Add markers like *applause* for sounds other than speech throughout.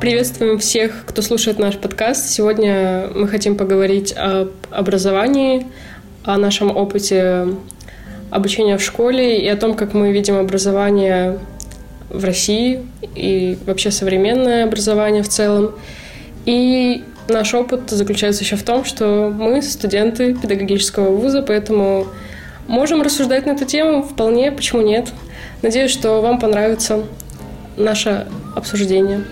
Приветствуем всех, кто слушает наш подкаст. Сегодня мы хотим поговорить об образовании, о нашем опыте обучения в школе и о том, как мы видим образование в России и вообще современное образование в целом. И наш опыт заключается еще в том, что мы студенты педагогического вуза, поэтому можем рассуждать на эту тему вполне, почему нет. Надеюсь, что вам понравится наше обсуждение.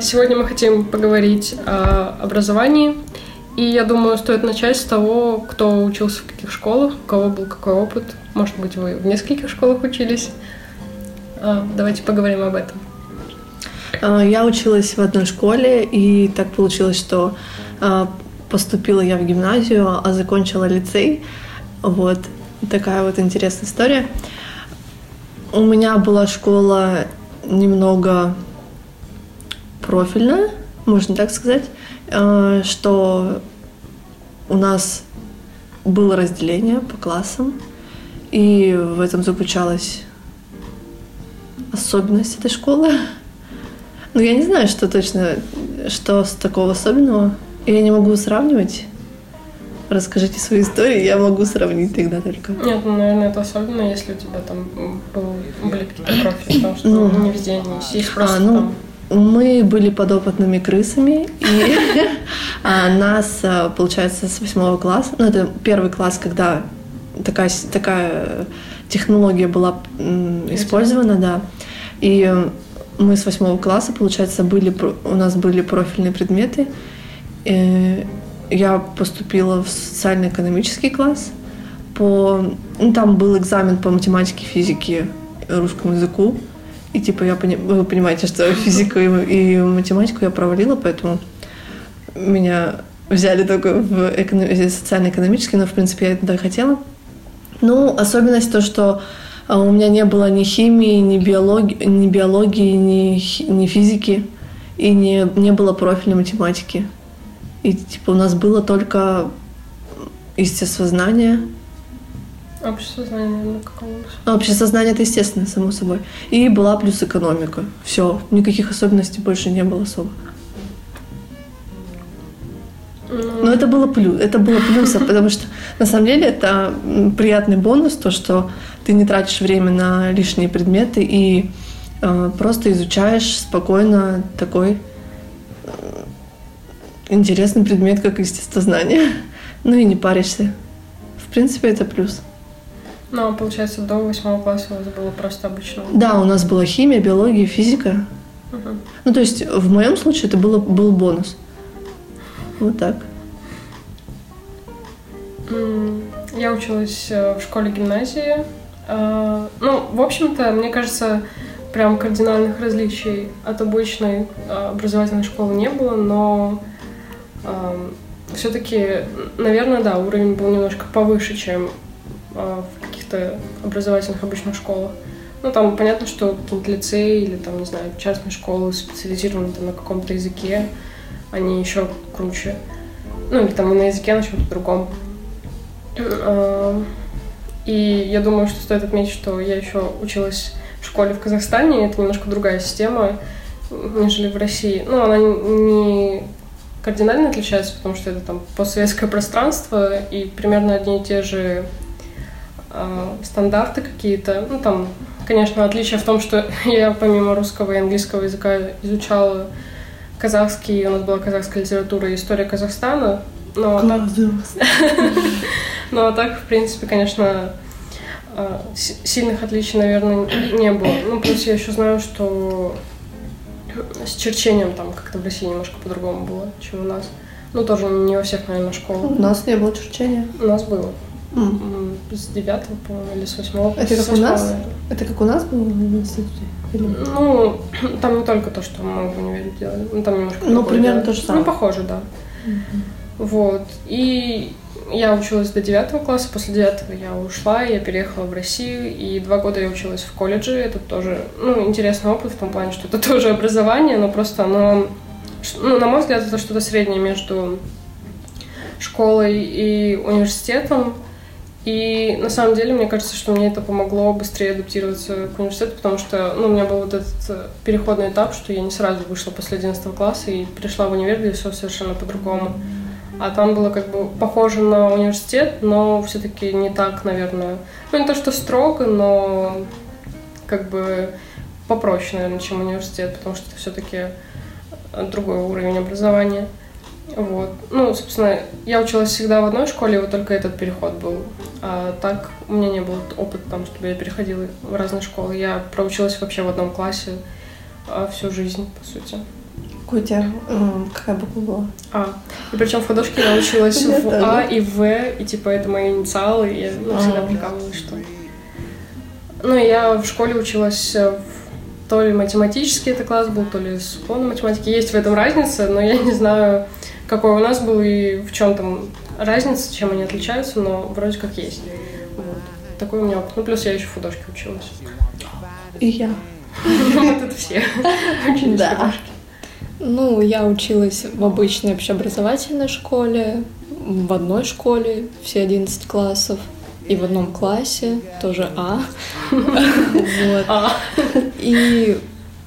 Сегодня мы хотим поговорить о образовании. И я думаю, стоит начать с того, кто учился в каких школах, у кого был какой опыт. Может быть, вы в нескольких школах учились. А, давайте поговорим об этом. А, я училась в одной школе, и так получилось, что поступила я в гимназию, а закончила лицей. Вот такая вот интересная история. У меня была школа немного профильная, можно так сказать, э, что у нас было разделение по классам, и в этом заключалась особенность этой школы. Но я не знаю, что точно, что с такого особенного. Я не могу сравнивать. Расскажите свою историю, я могу сравнить тогда только. Нет, ну, наверное, это особенно, если у тебя там был, были какие-то профили, потому что ну, не везде они есть, просто а, ну, там мы были подопытными крысами, и *laughs* а, нас, а, получается, с восьмого класса, ну, это первый класс, когда такая, такая технология была использована, да, и мы с восьмого класса, получается, были, у нас были профильные предметы. И я поступила в социально-экономический класс. По, ну, там был экзамен по математике, физике, русскому языку. И типа я пони... вы понимаете, что *laughs* физику и, и математику я провалила, поэтому меня взяли только в эконом... социально-экономический, но в принципе я это хотела. Ну, особенность то, что а, у меня не было ни химии, ни биологии, ни, биологии, ни, ни физики, и не, не было профиля математики. И типа у нас было только естествознание, Общесознание, наверное, какого Общесознание это естественно, само собой. И была плюс экономика. Все, никаких особенностей больше не было особо. Ну. Но это было плюс, это было плюсом, потому что на самом деле это приятный бонус, то, что ты не тратишь время на лишние предметы и э, просто изучаешь спокойно такой э, интересный предмет, как естествознание. *laughs* Ну и не паришься. В принципе, это плюс. Ну, а получается, до восьмого класса у вас было просто обычно? Да, у нас была химия, биология, физика. Угу. Ну, то есть, в моем случае это было, был бонус. Вот так. Я училась э, в школе-гимназии. А, ну, в общем-то, мне кажется, прям кардинальных различий от обычной а, образовательной школы не было, но все-таки, наверное, да, уровень был немножко повыше, чем в каких-то образовательных обычных школах. Ну, там понятно, что какие-то лицеи или, там, не знаю, частные школы специализированы там, на каком-то языке, они еще круче. Ну, или там на языке, на чем-то другом. А, и я думаю, что стоит отметить, что я еще училась в школе в Казахстане, и это немножко другая система, нежели в России. Ну, она не кардинально отличается, потому что это там постсоветское пространство, и примерно одни и те же э, стандарты какие-то. Ну, там, конечно, отличие в том, что *laughs* я помимо русского и английского языка изучала казахский, у нас была казахская литература и история Казахстана. Но так, *laughs* но так, в принципе, конечно, а, сильных отличий, наверное, не было. Ну, плюс я еще знаю, что с черчением там как-то в России немножко по-другому было, чем у нас. Ну, тоже не во всех, наверное, школах. У нас не было черчения. У нас было. Mm. С девятого, по-моему, или с восьмого. Это как у нас? Это как у нас было в институте? Или... Ну, *clears throat* там не только то, что мы в универе делали. Ну, там немножко Ну, примерно делали. то же самое. Ну, похоже, да. Mm-hmm. Вот. И я училась до девятого класса, после девятого я ушла, я переехала в Россию, и два года я училась в колледже. Это тоже, ну, интересный опыт в том плане, что это *laughs* тоже образование, но просто оно, ну, на мой взгляд, это что-то среднее между школой и университетом. И на самом деле, мне кажется, что мне это помогло быстрее адаптироваться к университету, потому что ну, у меня был вот этот э, переходный этап, что я не сразу вышла после 11 класса и пришла в универ, где все совершенно по-другому. А там было как бы похоже на университет, но все-таки не так, наверное. Ну, не то, что строго, но как бы попроще, наверное, чем университет, потому что это все-таки другой уровень образования. Вот. Ну, собственно, я училась всегда в одной школе, вот только этот переход был. А так у меня не было опыта там, чтобы я переходила в разные школы. Я проучилась вообще в одном классе а, всю жизнь, по сути. Какой у тебя, какая буква была? А. И причем в художке я училась *laughs* в А и В, и типа это мои инициалы, и я ну, всегда прикалывалась, что... Ну, я в школе училась в то ли математический это класс был, то ли с уклоном математики. Есть в этом разница, но я не знаю, какой у нас был и в чем там разница, чем они отличаются, но вроде как есть. Вот. Такой у меня опыт. Ну, плюс я еще в художке училась. И я. *laughs* Это все. Учились да. Ну, я училась в обычной общеобразовательной школе, в одной школе, все 11 классов, и в одном классе, тоже А. *laughs* Вот. А. И,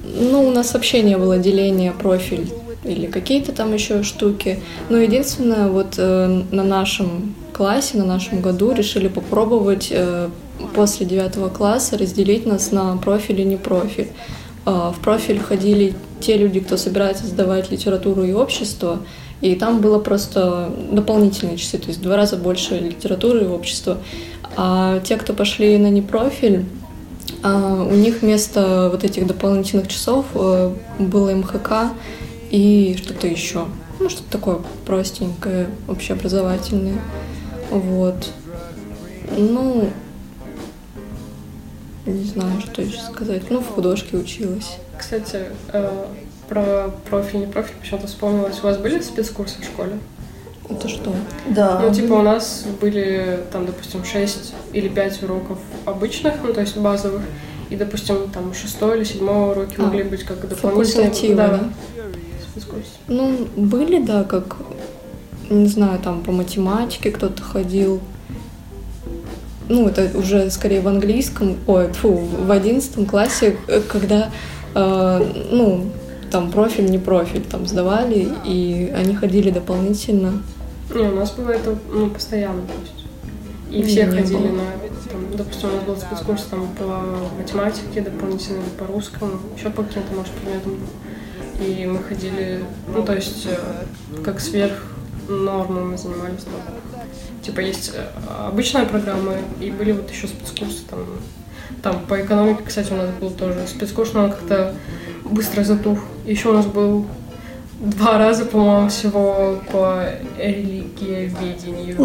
ну, у нас вообще не было деления профиль или какие-то там еще штуки. Но единственное, вот э, на нашем классе, на нашем году решили попробовать э, после девятого класса разделить нас на профиль и не профиль. Э, в профиль ходили те люди, кто собирается сдавать литературу и общество, и там было просто дополнительные часы, то есть в два раза больше литературы и общества. А те, кто пошли на непрофиль, а, у них вместо вот этих дополнительных часов э, было МХК и что-то еще. Ну, что-то такое простенькое, общеобразовательное. Вот. Ну, не знаю, что еще сказать. Ну, в художке училась. Кстати, э, про профиль, не профиль, почему-то вспомнилось. У вас были спецкурсы в школе? Это что? Да. Ну, типа, у нас были, там, допустим, 6 или 5 уроков обычных, ну, то есть базовых, и, допустим, там, шестой или седьмой уроки а, могли быть как дополнительные. Да. да. Ну, были, да, как, не знаю, там, по математике кто-то ходил. Ну, это уже скорее в английском, ой, фу, в одиннадцатом классе, когда, э, ну, там профиль, не профиль, там сдавали, и они ходили дополнительно. Не, у нас было это ну, постоянно, то есть. И все не ходили было. на, там, допустим, у нас был спецкурс там по математике дополнительно, по русскому, еще по каким-то, может, предметам. И мы ходили, ну, то есть, э, как сверх нормы мы занимались там. Типа есть э, обычная программа, и были вот еще спецкурсы там. Там по экономике, кстати, у нас был тоже спецкурс, но он как-то быстро затух. Еще у нас был два раза, по-моему, всего по религиоведению.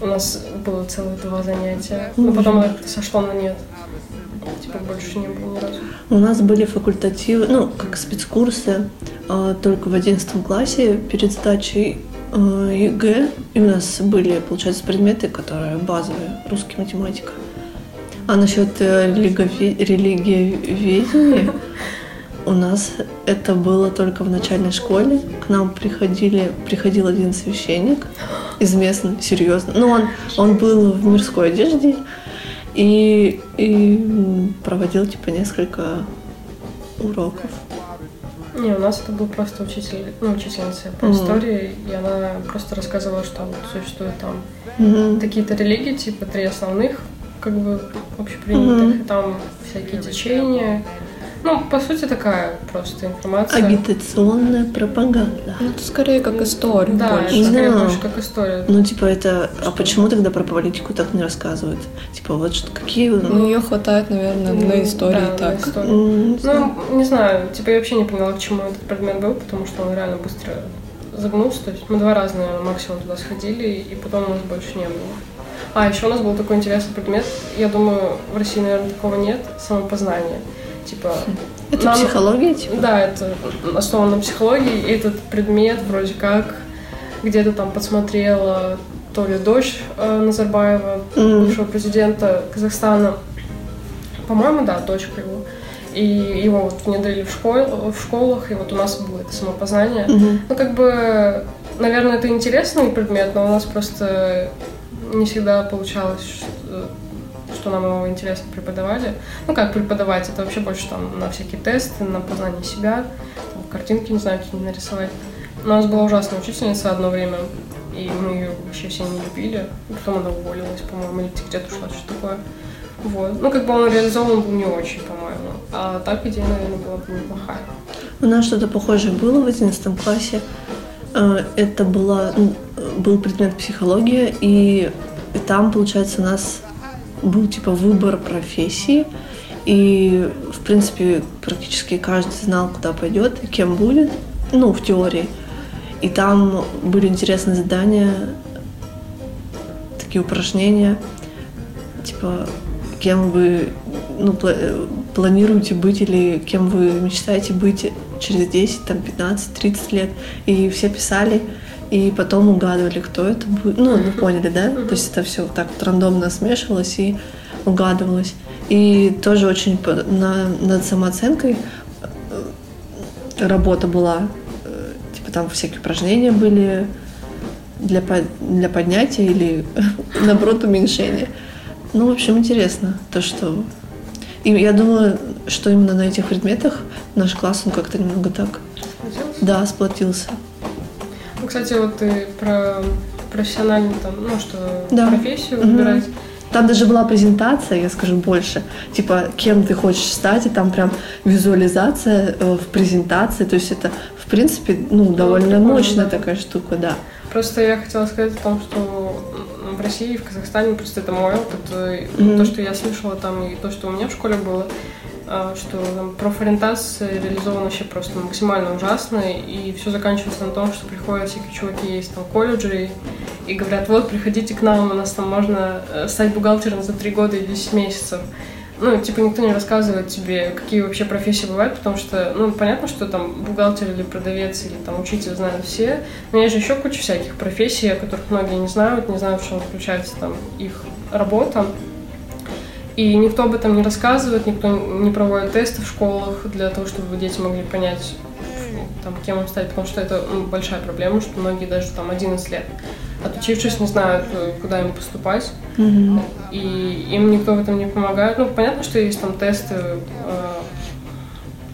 У нас было целых два занятия. Но потом это сошло на нет. Типа больше не было. У нас были факультативы, ну, как спецкурсы, а, только в одиннадцатом классе перед сдачей а, ЕГЭ. И у нас были, получается, предметы, которые базовые, русский, математика. А насчет э, религиоведения у нас это было только в начальной школе. К нам приходили, приходил один священник из местных, серьезно. Ну, он, он был в мирской одежде и, и проводил, типа, несколько уроков. Не, у нас это был просто учитель, ну, учительница по mm-hmm. истории, и она просто рассказывала, что вот существуют там mm-hmm. такие-то религии, типа три основных, как бы общепринятых, mm-hmm. там всякие течения, ну, по сути, такая просто информация. Агитационная пропаганда. Ну, это скорее как история. Да, больше. это скорее больше как история. Ну, типа, это... А почему тогда про политику так не рассказывают? Типа, вот что, какие... Ну, ее хватает, наверное, ну, на истории да, так. На истории. Mm, ну, не знаю, типа, я вообще не поняла, к чему этот предмет был, потому что он реально быстро загнулся. То есть мы два раза, наверное, максимум туда сходили, и потом у нас больше не было. А, еще у нас был такой интересный предмет. Я думаю, в России, наверное, такого нет. Самопознание. Типа, это нам, психология, типа? Да, это основано на психологии. И этот предмет вроде как где-то там подсмотрела то ли дочь э, Назарбаева, mm. бывшего президента Казахстана. По-моему, да, дочка его. И его вот внедрили в, школ, в школах, и вот у нас было это самопознание. Mm-hmm. Ну, как бы, наверное, это интересный предмет, но у нас просто не всегда получалось, что, нам его интересно преподавали. Ну, как преподавать, это вообще больше там на всякие тесты, на познание себя, там, картинки, не знаю, какие нарисовать. У нас была ужасная учительница одно время, и мы ее вообще все не любили. Потом она уволилась, по-моему, или где-то ушла, что такое. Вот. Ну, как бы он реализован был не очень, по-моему. А так идея, наверное, была бы неплохая. У нас что-то похожее было в 11 классе. Э, это была, был предмет психология, и там, получается, нас был типа выбор профессии, и, в принципе, практически каждый знал, куда пойдет кем будет, ну, в теории. И там были интересные задания, такие упражнения, типа, кем вы ну, планируете быть или кем вы мечтаете быть через 10, там, 15, 30 лет. И все писали, и потом угадывали, кто это будет. Ну, вы поняли, да? То есть это все так вот рандомно смешивалось и угадывалось. И тоже очень на, над самооценкой э, работа была. Э, типа там всякие упражнения были для, для поднятия или, *laughs* наоборот, уменьшения. Ну, в общем, интересно то, что... И я думаю, что именно на этих предметах наш класс, он как-то немного так... Сплотился? Да, сплотился. Ну, кстати, вот ты про профессиональную там, ну, что Да. профессию Мгм. выбирать. Там даже была презентация, я скажу больше, типа, кем ты хочешь стать, и там прям визуализация э, в презентации, то есть это, в принципе, ну, довольно прикольно, мощная да. такая штука, да. Просто я хотела сказать о том, что в России и в Казахстане просто это мой опыт. Мгм. То, что я слышала там, и то, что у меня в школе было, что там профориентация реализована вообще просто максимально ужасно, и все заканчивается на том, что приходят всякие чуваки из там колледжей и говорят, вот, приходите к нам, у нас там можно э, стать бухгалтером за три года и 10 месяцев. Ну, типа, никто не рассказывает тебе, какие вообще профессии бывают, потому что, ну, понятно, что там бухгалтер или продавец или там учитель знают все, но есть же еще куча всяких профессий, о которых многие не знают, не знают, в чем заключается там их работа. И никто об этом не рассказывает, никто не проводит тесты в школах для того, чтобы дети могли понять, там, кем им стать, потому что это ну, большая проблема, что многие даже там 11 лет отучившись, не знают, э, куда им поступать, Мгм. и им никто в этом не помогает. Ну, понятно, что есть там тесты, э,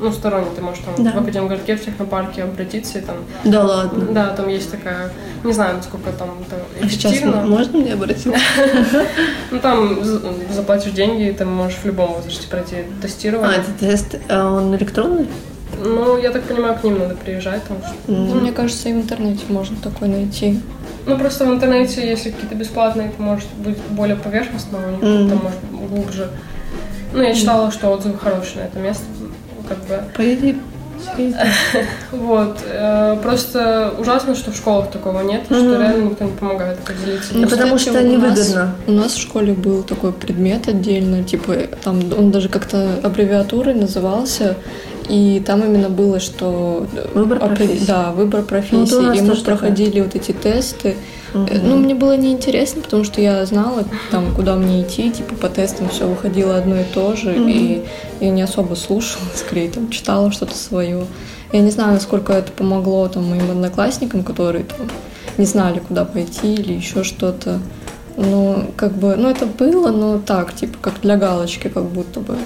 ну, сторонние, ты можешь там Да. в Академгородке, в технопарке обратиться, и там, Да ладно. да, там есть такая, не знаю, насколько там это А сейчас эффективно. можно мне обратиться? *laughs* Ну, там за- заплатишь деньги, и ты можешь в любом возрасте пройти А, тестирование. это тест, а он электронный? Ну, я так понимаю, к ним надо приезжать, потому что... Ну, мне кажется, и в интернете можно такой найти. Ну, просто в интернете, если какие-то бесплатные, это может быть более поверхностно, у них там может глубже. Ну, я читала, что отзывы хорошие на это место, как бы. Поеди. *laughs* Вот. э, Просто ужасно, что в школах такого нет, и что реально никто не помогает поделиться. Ну, потому что у нас- невыгодно. У нас в школе был такой предмет отдельно, типа там он даже как-то аббревиатурой назывался, и там именно было, что Выбор опре- профессии. Да, выбор профессии. у нас и мы проходили вот эти тесты. Э, Ну, мне было неинтересно, потому что я знала, там, куда мне идти, типа, по тестам все выходило одно и то же, Мгм. и я не особо слушала, *laughs* скорее, там, читала что-то свое. Я не знаю, насколько это помогло, там, моим одноклассникам, которые, там, не знали, куда пойти или еще что-то. Ну, как бы, ну, это было, но так, типа, как для галочки, как будто бы.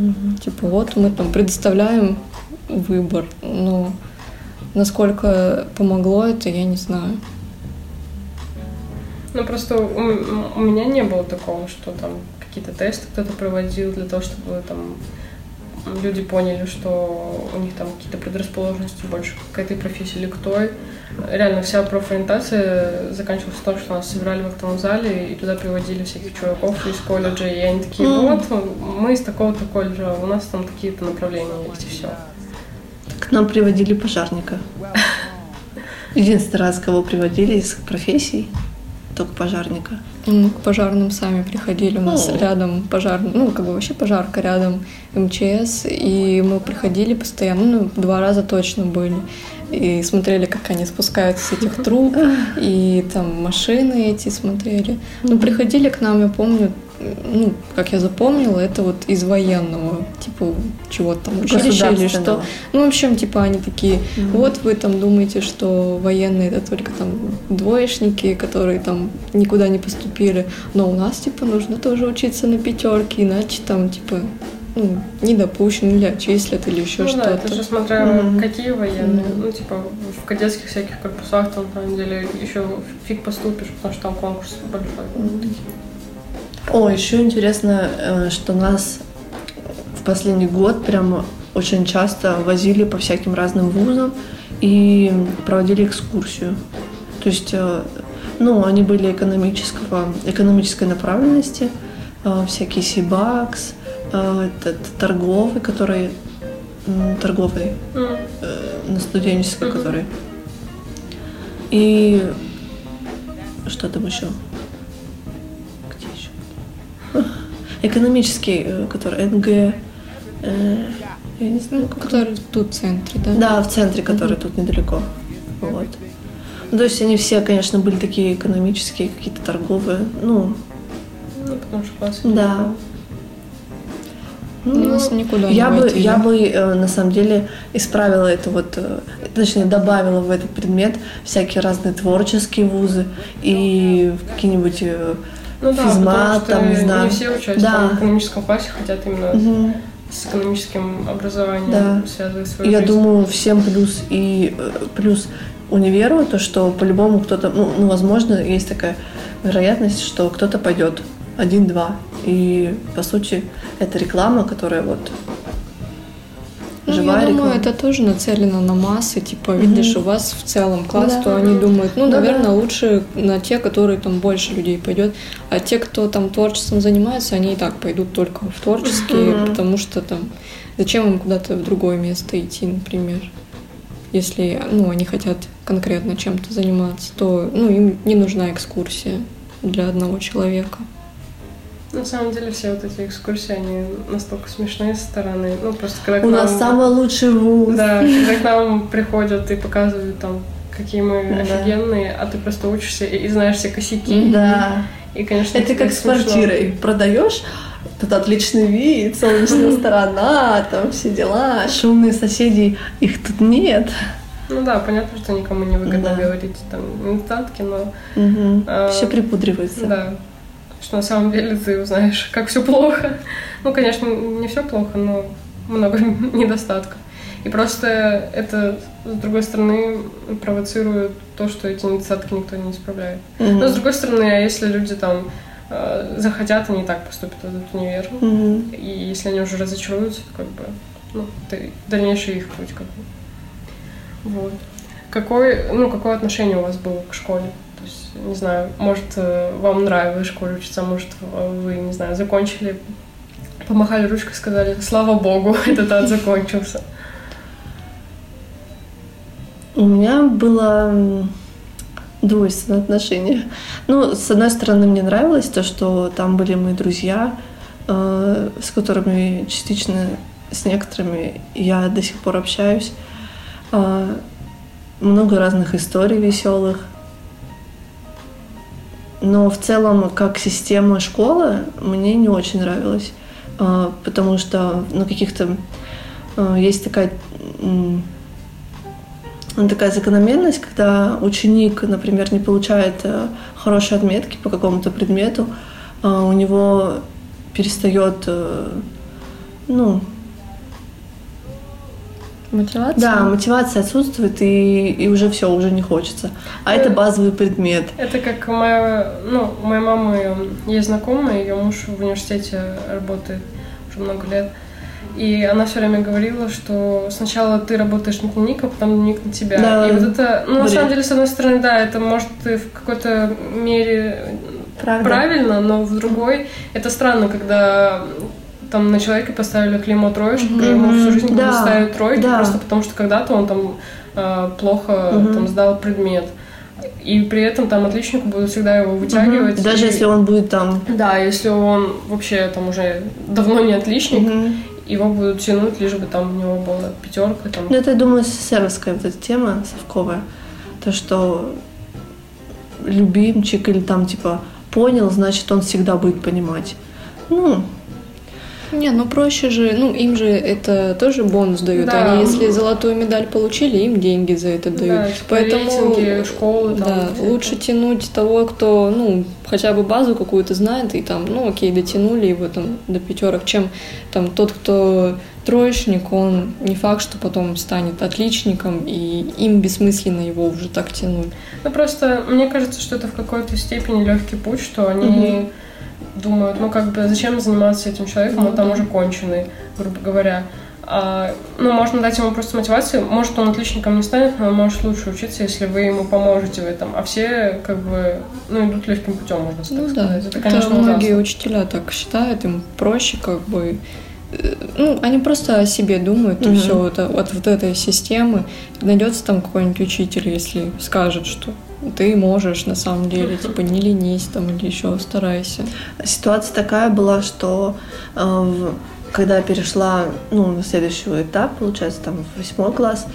Мгм. Типа, вот мы там предоставляем выбор, но насколько помогло это, я не знаю. Ну, просто у, у меня не было такого, что там какие-то тесты кто-то проводил для того, чтобы там люди поняли, что у них там какие-то предрасположенности больше к этой профессии или к той. Реально вся профориентация заканчивалась в том, что нас собирали в актовом зале и туда приводили всяких чуваков из колледжа, и они такие, вот, мы из такого-то колледжа, у нас там такие-то направления есть, и все. К нам приводили пожарника. *laughs* Единственный раз, кого приводили из профессий, только пожарника. Мы к пожарным сами приходили, у нас О. рядом пожарный, ну, как бы вообще пожарка рядом, МЧС, и мы приходили постоянно, ну, два раза точно были, и смотрели, как они спускаются с этих труб, *laughs* и там машины эти смотрели. Ну, приходили к нам, я помню, ну, как я запомнила, это вот из военного, типа, чего-то там училища или что. Ну, в общем, типа, они такие, mm-hmm. вот вы там думаете, что военные это только там двоечники, которые там никуда не поступили, но у нас, типа, нужно тоже учиться на пятерке, иначе там, типа, ну, не допущен или отчислят или еще ну, что-то. Да, это же смотря mm-hmm. какие военные. Mm-hmm. Ну, типа, в кадетских всяких корпусах там, на самом деле, еще фиг поступишь, потому что там конкурс большой. Mm-hmm. О, еще интересно, э, что нас в последний год прям очень часто возили по всяким разным вузам и проводили экскурсию. То есть, э, ну, они были экономического, экономической направленности, э, всякие Сибакс, этот торговый, который торговый, mm. на студенческой, mm-hmm. который. И что там еще? Экономический, э, который НГ, э, я не знаю, как который тут в центре, да? Да, в центре, который mm-hmm. тут недалеко. Вот. Ну, то есть они все, конечно, были такие экономические, какие-то торговые, ну... Ну, потому что класс. Да. Ну, Нас никуда я не бы, я бы э, на самом деле исправила это вот, точнее добавила в этот предмет всякие разные творческие вузы и какие-нибудь ну, да, физмат, там, не знаю. Не все участники да. в экономическом классе хотят именно угу. с экономическим образованием да. связывать свою Я жизнь. думаю, всем плюс и э, плюс универу, то, что по-любому кто-то, ну, ну, возможно, есть такая вероятность, что кто-то пойдет один-два. И, по сути, это реклама, которая вот ну, живая я думаю, реклама. это тоже нацелено на массы. Типа, mm-hmm. видишь, у вас в целом класс, да. то они думают, ну, ну наверное, да. лучше на те, которые там больше людей пойдет. А те, кто там творчеством занимается, они и так пойдут только в творческие, mm-hmm. потому что там зачем им куда-то в другое место идти, например. Если ну, они хотят конкретно чем-то заниматься, то ну, им не нужна экскурсия для одного человека. На самом деле все вот эти экскурсии, они настолько смешные со стороны. Ну, просто когда У нам... нас самый лучший вуз. Да, когда к нам приходят и показывают там, какие мы да. офигенные, а ты просто учишься и, и знаешь все косяки. Да. И, конечно, это как с квартирой. Продаешь, тут отличный вид, солнечная *laughs* сторона, там все дела, шумные соседи, их тут нет. Ну да, понятно, что никому не выгодно да. говорить там инстантки, но... Угу. А, все припудривается. Да что на самом деле ты узнаешь, как все плохо. Ну, конечно, не все плохо, но много *laughs* недостатков. И просто это, с другой стороны, провоцирует то, что эти недостатки никто не исправляет. Mm-hmm. Но с другой стороны, а если люди там э, захотят, они и так поступят в этот универ. Mm-hmm. И если они уже разочаруются, то как бы, ну, это дальнейший их путь как бы. Вот. Какой, ну, какое отношение у вас было к школе? Не знаю, может, э, вам нравилось в школе учиться, может, вы, не знаю, закончили, помахали ручкой, сказали, слава богу, *laughs* этот ад закончился. У меня было двойственное отношение. Ну, с одной стороны, мне нравилось то, что там были мои друзья, э, с которыми частично, с некоторыми я до сих пор общаюсь. Э, много разных историй веселых. Но в целом, как система школы, мне не очень нравилась, а, потому что на каких-то а, есть такая такая закономерность, когда ученик, например, не получает э, хорошие отметки по какому-то предмету, а, у него перестает, ну, Мотивация? Да, мотивация отсутствует, и, и уже все, уже не хочется. А это, это базовый предмет. Это как моя, ну, у моей мамы есть знакомая, ее муж в университете работает уже много лет. И она все время говорила, что сначала ты работаешь на дневник, а потом дневник на тебя. Да, и вот это, ну, на самом деле, с одной стороны, да, это может в какой-то мере Правда. правильно, но в другой это странно, когда там на человека поставили клеймо троечник, mm-hmm. ему всю жизнь да. ставить тройки, да. просто потому что когда-то он там э, плохо mm-hmm. там сдал предмет. И при этом там отличнику будут всегда его вытягивать. Угу. Даже и... если он будет там. Да, если он вообще там уже давно не отличник, угу. его будут тянуть, лишь бы там у него была пятерка. Там. Ну, это, я думаю, СССРовская вот эта тема совковая. То, что любимчик или там типа понял, значит, он всегда будет понимать. Ну, Не, ну проще же, ну им же это тоже бонус дают. Да. Они если золотую медаль получили, им деньги за это дают. Да, типа Поэтому рейтинги, школы, там, да, лучше это. тянуть того, кто, ну, хотя бы базу какую-то знает, и там, ну, окей, дотянули его там до пятерок, чем там тот, кто троечник, он не факт, что потом станет отличником, и им бессмысленно его уже так тянуть. Ну просто мне кажется, что это в какой-то степени легкий путь, что они думают, ну как бы зачем заниматься этим человеком, он там уже конченый, грубо говоря. А, ну, можно дать ему просто мотивацию. Может, он отличником не станет, но он может лучше учиться, если вы ему поможете в этом. А все, как бы, ну, идут легким путем, можно так Ну да, сказать. Это, это конечно, многие ужасно. учителя так считают, им проще как бы... э, Ну, они просто о себе думают, и Мгм. все, это, от вот этой системы. Найдется там какой-нибудь учитель, если скажет, что ты можешь на самом деле, типа, не ленись там или еще старайся. Ситуация такая была, что э, когда я перешла ну, на следующий этап, получается, там в восьмой класс,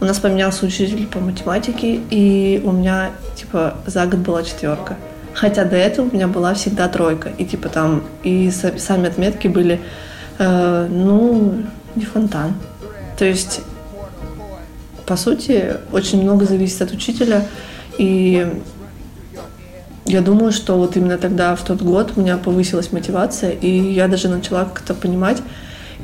у нас поменялся учитель по математике, и у меня, типа, за год была четверка. Хотя до этого у меня была всегда тройка. И, типа, там, и са- сами отметки были, э, ну, не фонтан. То есть, по сути, очень много зависит от учителя. И я думаю, что вот именно тогда, в тот год, у меня повысилась мотивация, и я даже начала как-то понимать.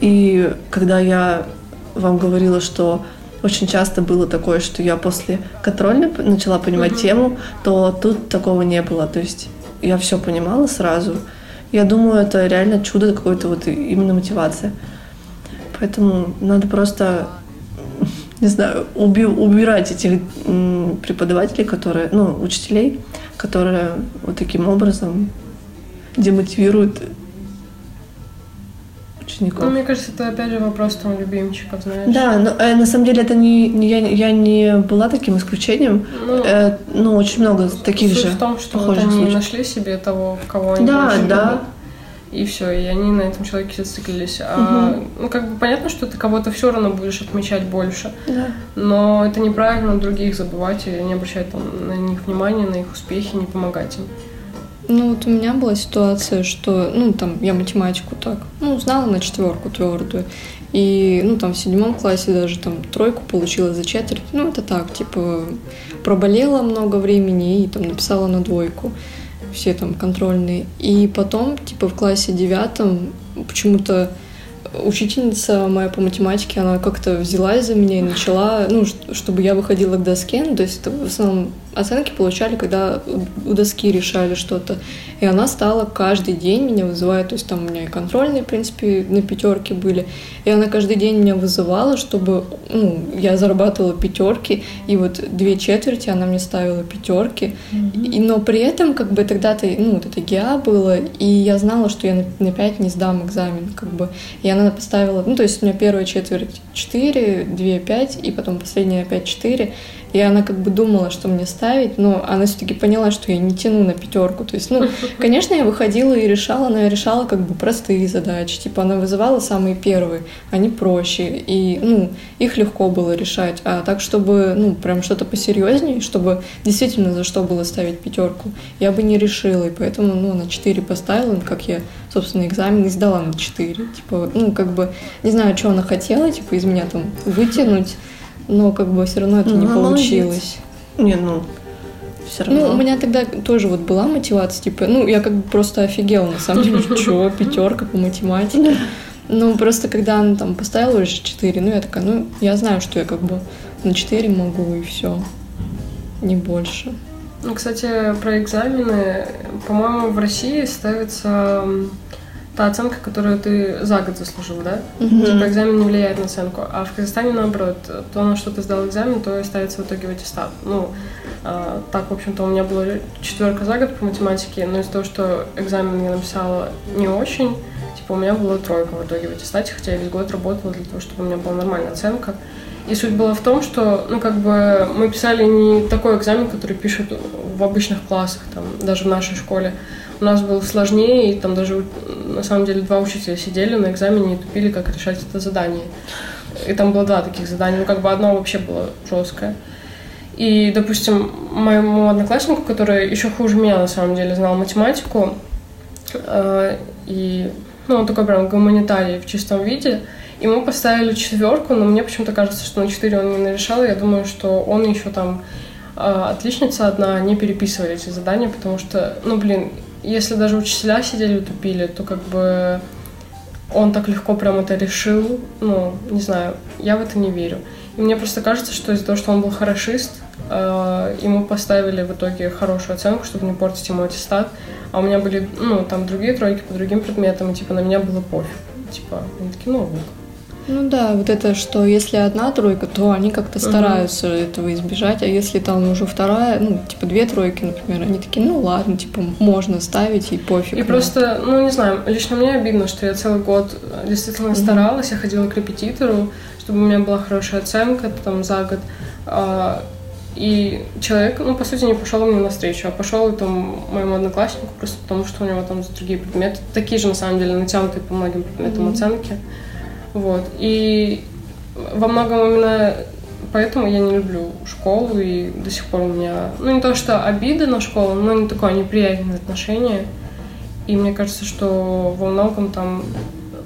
И когда я вам говорила, что очень часто было такое, что я после контрольной начала понимать тему, то тут такого не было. То есть я все понимала сразу. Я думаю, это реально чудо какое-то, вот именно мотивация. Поэтому надо просто, не знаю, уби- убирать этих преподавателей, которые, ну, учителей, которые вот таким образом демотивируют учеников. Ну, мне кажется, это опять же вопрос там любимчиков, знаешь. Да, но э, на самом деле это не, я, я не была таким исключением. Ну, Э, ну, очень много таких Суть же в том, что вот они случаев. нашли себе того, кого они Да, да. любят, и все, и они на этом человеке зациклились. А, ну, как бы понятно, что ты кого-то все равно будешь отмечать больше, Да. но это неправильно других забывать и не обращать там, на них внимания, на их успехи, не помогать им. Ну, вот у меня была ситуация, что, ну, там, я математику так, ну, знала на четверку твердую. И, ну, там, в седьмом классе даже там тройку получила за четверть. Ну, это так, типа, проболела много времени и там написала на двойку все там контрольные. И потом, типа, в классе девятом почему-то учительница моя по математике, она как-то взялась за меня и начала, ну, чтобы я выходила к доске, ну, то есть в основном оценки получали, когда у- доски решали что-то. И она стала каждый день меня вызывать, то есть там у меня и контрольные, в принципе, на пятерке были. И она каждый день меня вызывала, чтобы, ну, я зарабатывала пятерки, и вот две четверти она мне ставила пятерки. И, но при этом, как бы, тогда-то, ну, вот это ГИА было, и я знала, что я на, на 5 не сдам экзамен, как бы. И она поставила, ну, то есть у меня первая четверть 4, две 5, и потом последняя опять 4. И она как бы думала, что мне ставить, но она все-таки поняла, что я не тяну на пятерку. То есть, ну, *laughs* конечно, я выходила и решала, но я решала как бы простые задачи. Типа она вызывала самые первые, они проще. И, ну, их легко было решать. А так, чтобы, ну, прям что-то посерьезнее, чтобы действительно за что было ставить пятерку, я бы не решила. И поэтому, ну, на 4 поставила, ну, как я, собственно, экзамен и сдала на 4. Типа, ну, как бы, не знаю, что она хотела, типа, из меня там вытянуть, но как бы все равно это не Ну, молодец. получилось. Не, ну, все равно. Ну, у меня тогда тоже вот была мотивация, типа, ну, я как бы просто офигела, на самом деле, чё, *laughs* пятерка по математике. Ну, просто когда она там поставила уже 4, ну, я такая, ну, я знаю, что я как бы на 4 могу, и все, не больше. Ну, кстати, про экзамены, по-моему, в России ставится та оценка, которую ты за год заслужил, да? Мгм. Типа экзамен не влияет на оценку. А в Казахстане, наоборот, то, на что ты сдал экзамен, то и ставится в итоге в аттестат. Ну, а, так, в общем-то, у меня была четверка за год по математике, но из-за того, что экзамен я написала не очень, типа у меня была тройка в итоге в аттестате, хотя я весь год работала для того, чтобы у меня была нормальная оценка. И суть была в том, что, ну, как бы мы писали не такой экзамен, который пишут в обычных классах, там, даже в нашей школе. У нас был сложнее, и там даже, на самом деле, два учителя сидели на экзамене и тупили, как решать это задание. И там было два таких задания, ну, как бы одно вообще было жесткое. И, допустим, моему однокласснику, который еще хуже меня, на самом деле, знал математику, э, и, ну, он такой прям гуманитарий в чистом виде. Ему поставили четверку, но мне почему-то кажется, что на четыре он не нарешал. Я думаю, что он еще там э, отличница одна, не переписывали эти задания, потому что, ну, блин, если даже учителя сидели и тупили, то как бы он так легко прям это решил. Ну, не знаю, я в это не верю. И мне просто кажется, что из-за того, что он был хорошист, э, ему поставили в итоге хорошую оценку, чтобы не портить ему аттестат. А у меня были, ну, там другие тройки по другим предметам, и, типа, на меня было пофиг. Типа, они такие, ну. Ну да, вот это, что если одна тройка, то они как-то стараются угу. этого избежать, а если там уже вторая, ну, типа две тройки, например, они такие, ну ладно, типа можно ставить и пофиг. И просто, ну не знаю, лично мне обидно, что я целый год действительно угу. старалась, я ходила к репетитору, чтобы у меня была хорошая оценка там за год. А, и человек, ну, по сути, не пошел мне навстречу, а пошел там моему однокласснику просто потому, что у него там за другие предметы, такие же, на самом деле, натянутые по многим предметам mm-hmm. оценки. Вот. И во многом именно поэтому я не люблю школу, и до сих пор у меня, ну, не то что обида на школу, но не такое неприятное отношение. И мне кажется, что во многом там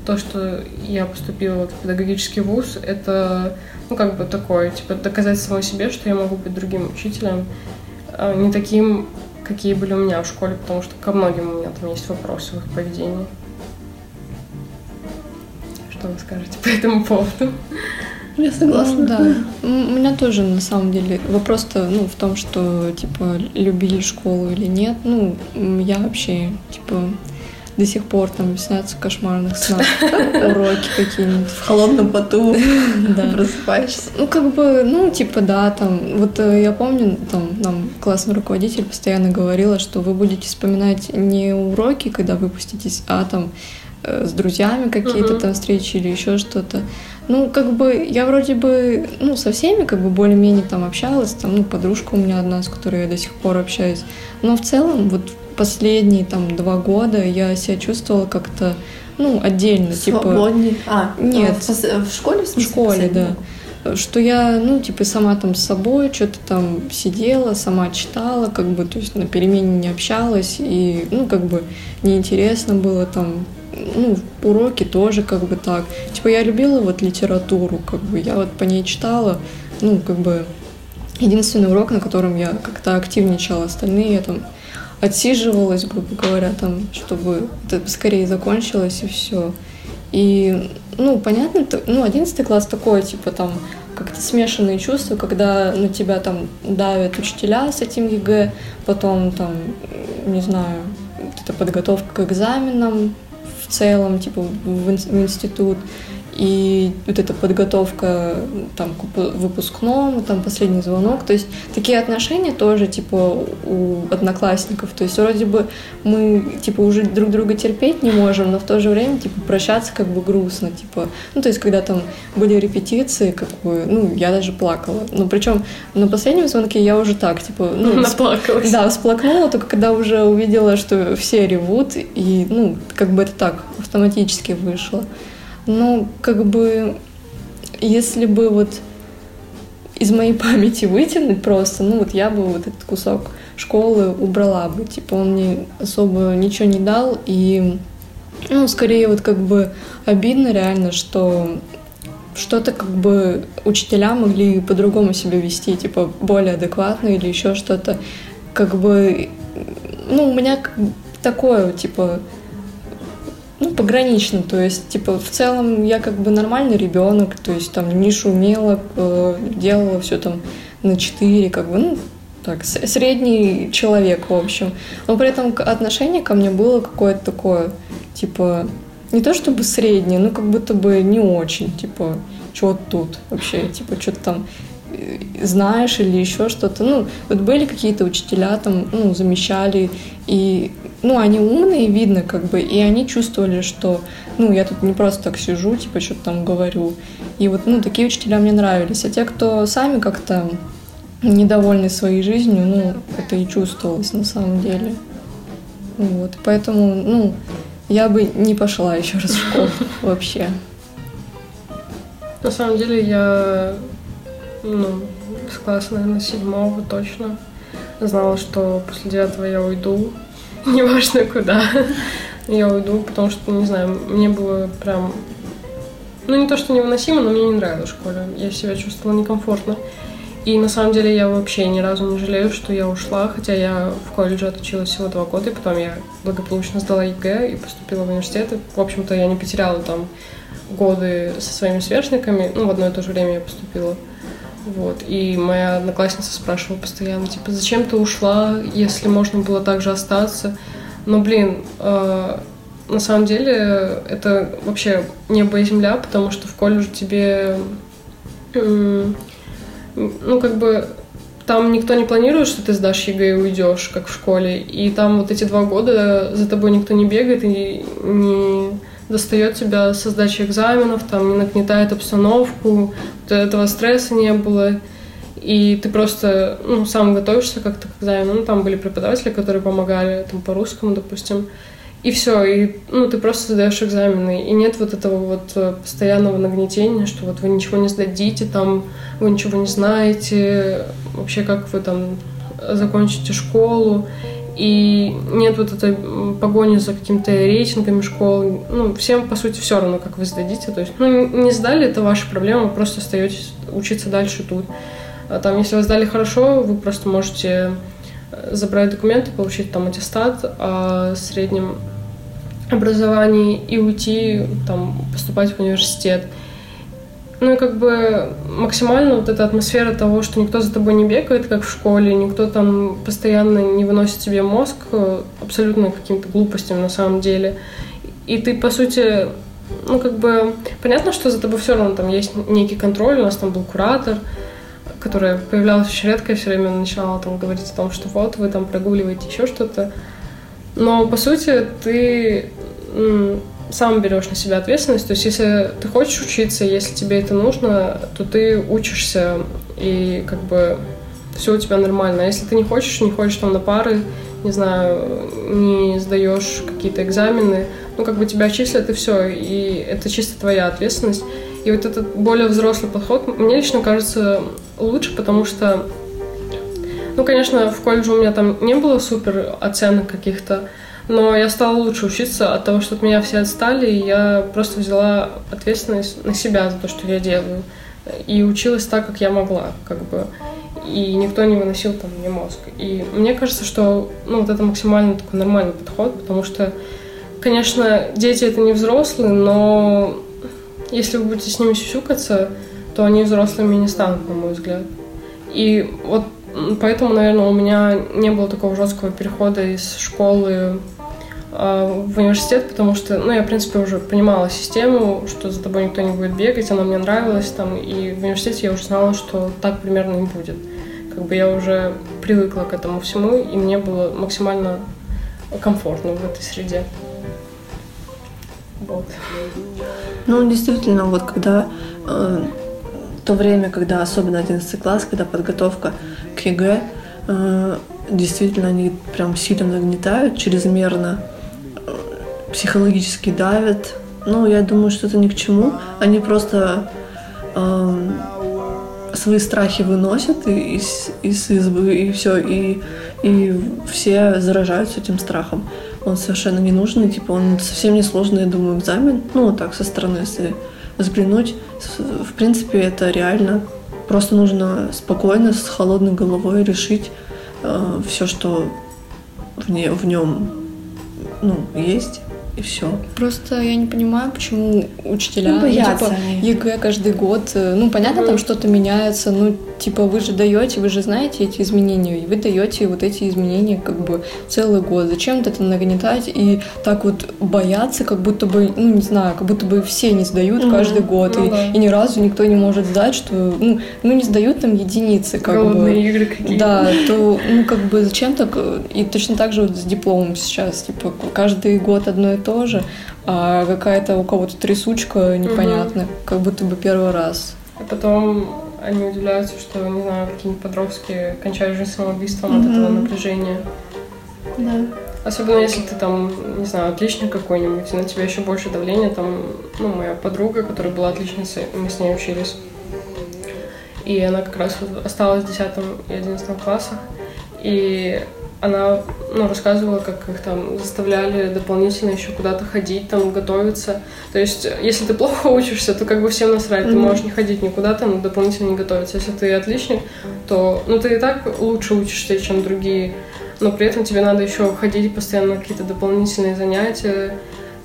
то, что я поступила в педагогический вуз, это, ну, как бы такое, типа, доказать самой себе, что я могу быть другим учителем, а не таким, какие были у меня в школе, потому что ко многим у меня там есть вопросы в их поведении. Что вы скажете по этому поводу? Я согласна. Ну, да. У меня тоже, на самом деле, вопрос-то ну, в том, что, типа, любили школу или нет. Ну, я вообще, типа, до сих пор там снятся кошмарных снах, *laughs* уроки какие-нибудь. В холодном поту *laughs* да. просыпаешься. Ну, как бы, ну, типа, да, там, вот э, я помню, там, нам классный руководитель постоянно говорила, что вы будете вспоминать не уроки, когда выпуститесь, а там с друзьями какие-то там встречи или еще что-то. Ну, как бы, я вроде бы, ну, со всеми, как бы, более-менее там общалась, там, ну, подружка у меня одна, с которой я до сих пор общаюсь. Но в целом, вот последние там два года я себя чувствовала как-то ну, отдельно, типа Свободнее. типа. А, нет. В, в школе, в, смысле, в школе, да. Что я, ну, типа, сама там с собой что-то там сидела, сама читала, как бы, то есть на перемене не общалась, и, ну, как бы, неинтересно было там, ну, уроки тоже как бы так. Типа, я любила вот литературу, как бы, я вот по ней читала, ну, как бы, единственный урок, на котором я как-то активничала, остальные я там отсиживалась, грубо говоря, там, чтобы это скорее закончилось и все. И, ну, понятно, ну, одиннадцатый класс такой, типа, там, как-то смешанные чувства, когда на тебя там давят учителя с этим ЕГЭ, потом там, не знаю, это подготовка к экзаменам в целом, типа, в институт, и вот эта подготовка там, к выпускному, там последний звонок. То есть такие отношения тоже типа у одноклассников. То есть вроде бы мы типа уже друг друга терпеть не можем, но в то же время типа прощаться как бы грустно. Типа, ну то есть когда там были репетиции, как бы, ну я даже плакала. Ну причем на последнем звонке я уже так типа... Ну, Наплакалась. Да, всплакнула, только когда уже увидела, что все ревут, и ну как бы это так автоматически вышло. Ну, как бы, если бы вот из моей *laughs* памяти вытянуть просто, ну вот я бы вот этот кусок школы убрала бы. Типа он мне особо ничего не дал. И, ну, скорее вот как бы обидно реально, что что-то как бы учителя могли по-другому себя вести, типа более адекватно или еще что-то. Как бы, ну, у меня такое, типа, ну, погранично, то есть, типа, в целом я как бы нормальный ребенок, то есть, там, не шумела, э, делала все там на 4, как бы, ну, так, средний человек, в общем. Но при этом отношение ко мне было какое-то такое, типа, не то чтобы среднее, но как будто бы не очень, типа, что тут вообще, типа, что-то там знаешь или еще что-то. Ну, вот были какие-то учителя там, ну, замещали, и ну, они умные, видно, как бы, и они чувствовали, что, ну, я тут не просто так сижу, типа, что-то там говорю. И вот, ну, такие учителя мне нравились. А те, кто сами как-то недовольны своей жизнью, ну, это и чувствовалось на самом деле. Вот, поэтому, ну, я бы не пошла еще раз в школу вообще. На самом деле я, ну, с класса, наверное, седьмого точно знала, что после девятого я уйду, *laughs* неважно куда. я уйду, потому что, не знаю, мне было прям... Ну, не то, что невыносимо, но мне не нравилось в школе. Я себя чувствовала некомфортно. И на самом деле я вообще ни разу не жалею, что я ушла, хотя я в колледже отучилась всего два года, и потом я благополучно сдала ЕГЭ и поступила в университет. И, в общем-то, я не потеряла там годы со своими сверстниками. Ну, в одно и то же время я поступила. Вот. И моя одноклассница спрашивала постоянно, типа, зачем ты ушла, если можно было так же остаться? Но, блин, э, на самом деле это вообще небо и земля, потому что в колледже тебе, э, ну, как бы, там никто не планирует, что ты сдашь ЕГЭ и уйдешь, как в школе. И там вот эти два года за тобой никто не бегает и не достает тебя со сдачи экзаменов, там не нагнетает обстановку, вот этого стресса не было. И ты просто ну, сам готовишься как-то к экзамену. Ну, там были преподаватели, которые помогали, там по русскому, допустим. И все, и ну, ты просто сдаешь экзамены. И нет вот этого вот э, постоянного нагнетения, что вот вы ничего не сдадите, там вы ничего не знаете, вообще как вы там закончите школу и нет вот этой погони за какими-то рейтингами школ. Ну, всем, по сути, все равно, как вы сдадите. То есть, ну, не сдали, это ваша проблема, вы просто остаетесь учиться дальше тут. А там, если вы сдали хорошо, вы просто можете э, забрать документы, получить там аттестат о среднем образовании и уйти, там, поступать в университет. Ну и как бы максимально вот эта атмосфера того, что никто за тобой не бегает, как в школе, никто там постоянно не выносит тебе мозг э, абсолютно каким-то глупостям на самом деле. И ты, по сути, ну как бы понятно, что за тобой все равно там есть некий контроль, у нас там был куратор, которая появлялась очень редко все время начинала там говорить о том, что вот вы там прогуливаете еще что-то. Но по сути ты сам берешь на себя ответственность. То есть, если ты хочешь учиться, если тебе это нужно, то ты учишься, и как бы все у тебя нормально. А если ты не хочешь, не ходишь там на пары, не знаю, не сдаешь какие-то экзамены, ну, как бы тебя отчислят, и все. И это чисто твоя ответственность. И вот этот более взрослый подход мне лично кажется лучше, потому что, ну, конечно, в колледже у меня там не было супер оценок каких-то, но я стала лучше учиться от того, что от меня все отстали, и я просто взяла ответственность на себя за то, что я делаю. И училась так, как я могла, как бы. И никто не выносил там мне мозг. И мне кажется, что ну, вот это максимально такой нормальный подход, потому что, конечно, дети это не взрослые, но если вы будете с ними сюсюкаться, то они взрослыми не станут, на мой взгляд. И вот поэтому, наверное, у меня не было такого жесткого перехода из школы в университет, потому что, ну, я, в принципе, уже понимала систему, что за тобой никто не будет бегать, она мне нравилась там, и в университете я уже знала, что так примерно не будет. Как бы я уже привыкла к этому всему, и мне было максимально комфортно в этой среде. Вот. Ну, действительно, вот когда э, то время, когда особенно 11 класс, когда подготовка к ЕГЭ, э, действительно они прям сильно нагнетают, чрезмерно психологически давят. Ну, я думаю, что это ни к чему. Они просто э, свои страхи выносят из, из избы, и все, и, и все заражаются этим страхом. Он совершенно не нужный, типа, он совсем не сложный, я думаю, экзамен. Ну, так, со стороны, если взглянуть. В принципе, это реально. Просто нужно спокойно, с холодной головой решить э, все, что в, не, в нем ну, есть и все. Просто я не понимаю, почему учителя ну, боятся типа, ЕГЭ каждый год. Э, ну, понятно, мм там что-то меняется. Ну, типа, вы же даете, вы же знаете эти изменения, и вы даете вот эти изменения как бы целый год. Зачем это нагнетать и так вот бояться, как будто бы, ну, не знаю, как будто бы все не сдают мм каждый год, ну, и, да. и ни разу никто не может сдать, что, ну, ну не сдают там единицы, как Голодные бы. игры какие Да, то, ну, как бы зачем так? И точно так же вот с дипломом сейчас, типа, каждый год одно и то же, а какая-то у кого-то трясучка непонятная, угу. как будто бы первый раз. А потом они удивляются, что, не знзнаю, какие-нибудь подростки кончают жизнь самоубийством угу. от этого напряжения. Да. Особенно если ты там, не знаю, отличник какой-нибудь, и на тебя еще больше давления. Там, ну, моя подруга, которая была отличницей, мы с ней учились. И она как раз осталась в 10 и 11 классах. И она ну, рассказывала, как их там заставляли дополнительно еще куда-то ходить, там, готовиться. То есть, если ты плохо учишься, то как бы всем насрать, mm-hmm. ты можешь не ходить никуда, там, дополнительно не готовиться. Если ты отличник, то, ну, ты и так лучше учишься, чем другие, но при этом тебе надо еще ходить постоянно на какие-то дополнительные занятия,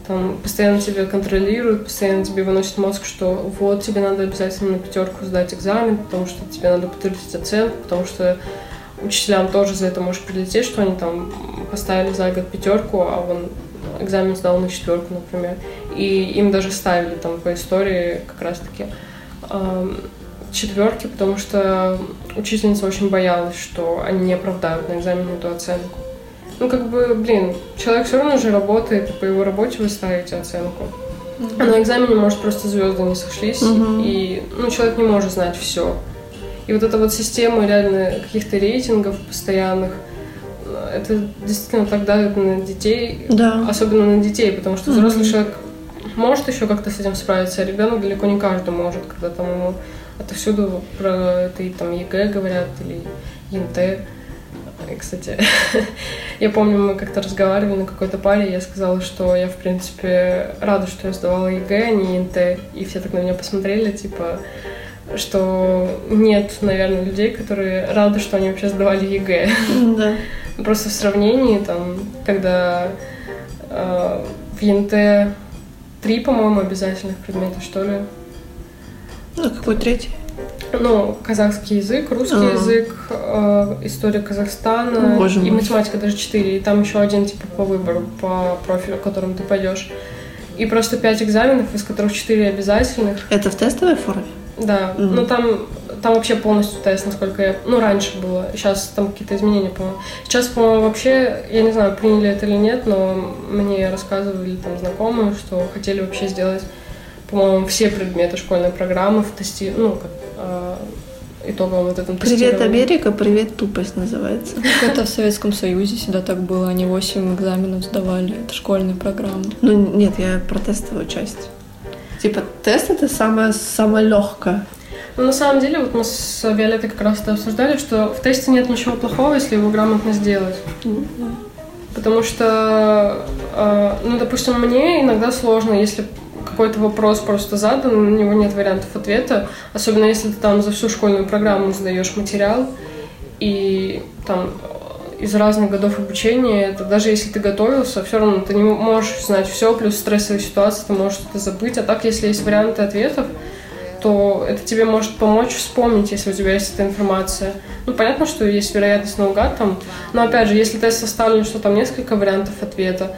там, постоянно тебя контролируют, постоянно тебе выносят мозг, что вот, тебе надо обязательно на пятерку сдать экзамен, потому что тебе надо подтвердить оценку, потому что учителям тоже за это может прилететь, что они там поставили за год пятерку, а он экзамен сдал на четверку, например. И им даже ставили там по истории как раз-таки э, четверки, потому что учительница очень боялась, что они не оправдают на экзамене эту оценку. Ну, как бы, блин, человек все равно же работает, и по его работе вы ставите оценку. Mm-hmm. А на экзамене, может, просто звезды не сошлись, mm-hmm. и ну, человек не может знать все. И вот эта вот система реально каких-то рейтингов постоянных, это действительно так давит на детей, да. особенно на детей, потому что взрослый mm-hmm. человек может еще как-то с этим справиться, а ребенок далеко не каждый может, когда там ему отовсюду про это и там ЕГЭ говорят или ЕНТ. И, кстати, *laughs* я помню, мы как-то разговаривали на какой-то паре, я сказала, что я, в принципе, рада, что я сдавала ЕГЭ, а не ЕНТ, и все так на меня посмотрели, типа, что нет, наверное, людей, которые рады, что они вообще сдавали ЕГЭ. Да. Просто в сравнении, там, когда э, в ЕНТ три, по-моему, обязательных предмета, что ли. Ну, какой третий? Ну, казахский язык, русский А-а-а. язык, э, история Казахстана Боже и математика даже четыре. И там еще один типа по выбору, по профилю, к которому ты пойдешь. И просто пять экзаменов, из которых четыре обязательных. Это в тестовой форме? Да, mm-hmm. ну там, там вообще полностью тест, насколько я... Ну, раньше было, сейчас там какие-то изменения, по-моему. Сейчас, по-моему, вообще, я не знаю, приняли это или нет, но мне рассказывали там знакомые, что хотели вообще сделать, по-моему, все предметы школьной программы в тести... Ну, как, э, итоговом вот этом Привет, Америка, привет, тупость называется. Это в Советском Союзе всегда так было, они 8 экзаменов сдавали, это школьная программа. Ну, нет, я про тестовую часть. Типа тест это самое, самое легкое. Ну, на самом деле, вот мы с Виолеттой как раз это обсуждали, что в тесте нет ничего плохого, если его грамотно сделать. Mm-hmm. Потому что, э, ну, допустим, мне иногда сложно, если какой-то вопрос просто задан, на него нет вариантов ответа, особенно если ты там за всю школьную программу задаешь материал, и там из разных годов обучения, это даже если ты готовился, все равно ты не можешь знать все, плюс стрессовая ситуация, ты можешь это забыть. А так, если есть варианты ответов, то это тебе может помочь вспомнить, если у тебя есть эта информация. Ну, понятно, что есть вероятность наугад там, но опять же, если тест составлен, что там несколько вариантов ответа,